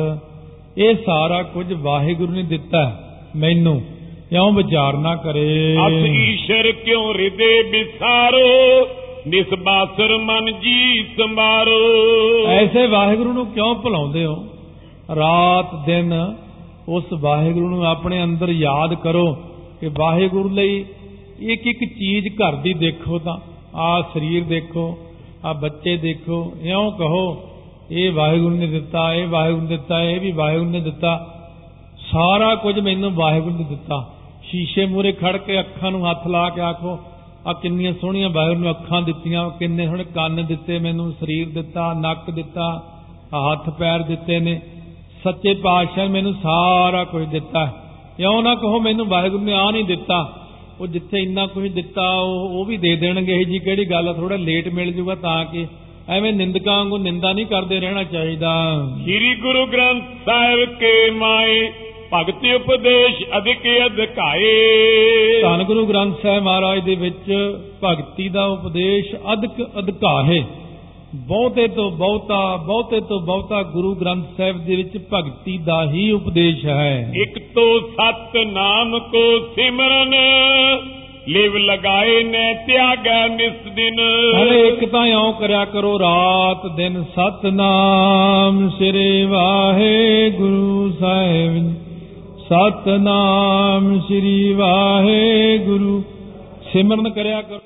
ਇਹ ਸਾਰਾ ਕੁਝ ਵਾਹਿਗੁਰੂ ਨੇ ਦਿੱਤਾ ਮੈਨੂੰ ਕਿਉਂ ਵਿਚਾਰਨਾ ਕਰੇ। ਅਸ ਈਸ਼ਰ ਕਿਉ ਹਿਰਦੇ ਵਿਸਾਰੋ? ਨਿਸਬਾਸਰ ਮਨ ਜੀ ਸੰਭਾਰੋ ਐਸੇ ਵਾਹਿਗੁਰੂ ਨੂੰ ਕਿਉਂ ਭੁਲਾਉਂਦੇ ਹੋ? ਰਾਤ ਦਿਨ ਉਸ ਵਾਹਿਗੁਰੂ ਨੂੰ ਆਪਣੇ ਅੰਦਰ ਯਾਦ ਕਰੋ ਕਿ ਵਾਹਿਗੁਰੂ ਲਈ ਇੱਕ ਇੱਕ ਚੀਜ਼ ਘਰ ਦੀ ਦੇਖੋ ਤਾਂ, ਆ ਸਰੀਰ ਦੇਖੋ, ਆ ਬੱਚੇ ਦੇਖੋ, ਇਉਂ ਕਹੋ, ਇਹ ਵਾਹਿਗੁਰੂ ਨੇ ਦਿੱਤਾ, ਇਹ ਵਾਹਿਗੁਰੂ ਨੇ ਦਿੱਤਾ, ਇਹ ਵੀ ਵਾਹਿਗੁਰੂ ਨੇ ਦਿੱਤਾ। ਸਾਰਾ ਕੁਝ ਮੈਨੂੰ ਵਾਹਿਗੁਰੂ ਨੇ ਦਿੱਤਾ। ਸ਼ੀਸ਼ੇ ਮੂਰੇ ਖੜ ਕੇ ਅੱਖਾਂ ਨੂੰ ਹੱਥ ਲਾ ਕੇ ਆਖੋ, ਆ ਕਿੰਨੀਆਂ ਸੋਹਣੀਆਂ ਵਾਹਿਗੁਰੂ ਨੇ ਅੱਖਾਂ ਦਿੱਤੀਆਂ, ਕਿੰਨੇ ਸੋਹਣੇ ਕੰਨ ਦਿੱਤੇ ਮੈਨੂੰ, ਸਰੀਰ ਦਿੱਤਾ, ਨੱਕ ਦਿੱਤਾ ਆਹ ਹੱਥ ਪੈਰ ਦਿੱਤੇ ਨੇ। ਸੱਚੇ ਪਾਤਸ਼ਾਹ ਮੈਨੂੰ ਸਾਰਾ ਕੁਝ ਦਿੱਤਾ। ਇਉਂ ਨਾ ਕਹੋ ਮੈਨੂੰ ਵਾਹਿਗੁਰੂ ਨੇ ਆ ਨਹੀਂ ਦਿੱਤਾ। ਉਹ ਜਿੱਥੇ ਇੰਨਾ ਕੁਝ ਦਿੱਤਾ ਉਹ ਉਹ ਵੀ ਦੇ ਦੇਣਗੇ। ਇਹ ਜੀ ਕਿਹੜੀ ਗੱਲ ਥੋੜਾ ਲੇਟ ਮਿਲ ਜੂਗਾ ਤਾਂ ਕਿ ਐਵੇਂ ਨਿੰਦਕਾਂ ਵਾਂਗੂ ਨਿੰਦਾ ਨਹੀਂ ਕਰਦੇ ਰਹਿਣਾ ਚਾਹੀਦਾ। ਸ੍ਰੀ ਗੁਰੂ ਗ੍ਰੰਥ ਸਾਹਿਬ ਕੇ ਮਾਏ ਭਗਤੀ ਉਪਦੇਸ਼ ਅਧਿਕ ਅਧਿਕਾਏ। ਧੰਨ ਗੁਰੂ ਗ੍ਰੰਥ ਸਾਹਿਬ ਮਹਾਰਾਜ ਦੇ ਵਿੱਚ ਭਗਤੀ ਦਾ ਉਪਦੇਸ਼ ਅਧਿਕ ਅਧਿਕਾ ਹੈ ਬਹੁਤੇ ਤੋਂ ਬਹੁਤਾ ਬਹੁਤੇ ਤੋਂ ਬਹੁਤਾ ਗੁਰੂ ਗ੍ਰੰਥ ਸਾਹਿਬ ਦੇ ਵਿੱਚ ਭਗਤੀ ਦਾ ਹੀ ਉਪਦੇਸ਼ ਹੈ। ਇਕ ਤੋਂ ਸਤ ਨਾਮ ਕੋ ਸਿਮਰਨ ਲਿਵ ਲਗਾਏ ਨੇ ਤਿਆਗੈ ਨਿਸ ਦਿਨ। ਹਰੇ ਇੱਕ ਤਾਂ ਇਉਂ ਕਰਿਆ ਕਰੋ ਰਾਤ ਦਿਨ ਸਤਨਾਮ ਸ੍ਰੀ ਵਾਹਿਗੁਰੂ ਸਾਹਿਬ ਸਤਨਾਮ ਸ੍ਰੀ ਵਾਹਿਗੁਰੂ ਸਿਮਰਨ ਕਰਿਆ ਕਰੋ।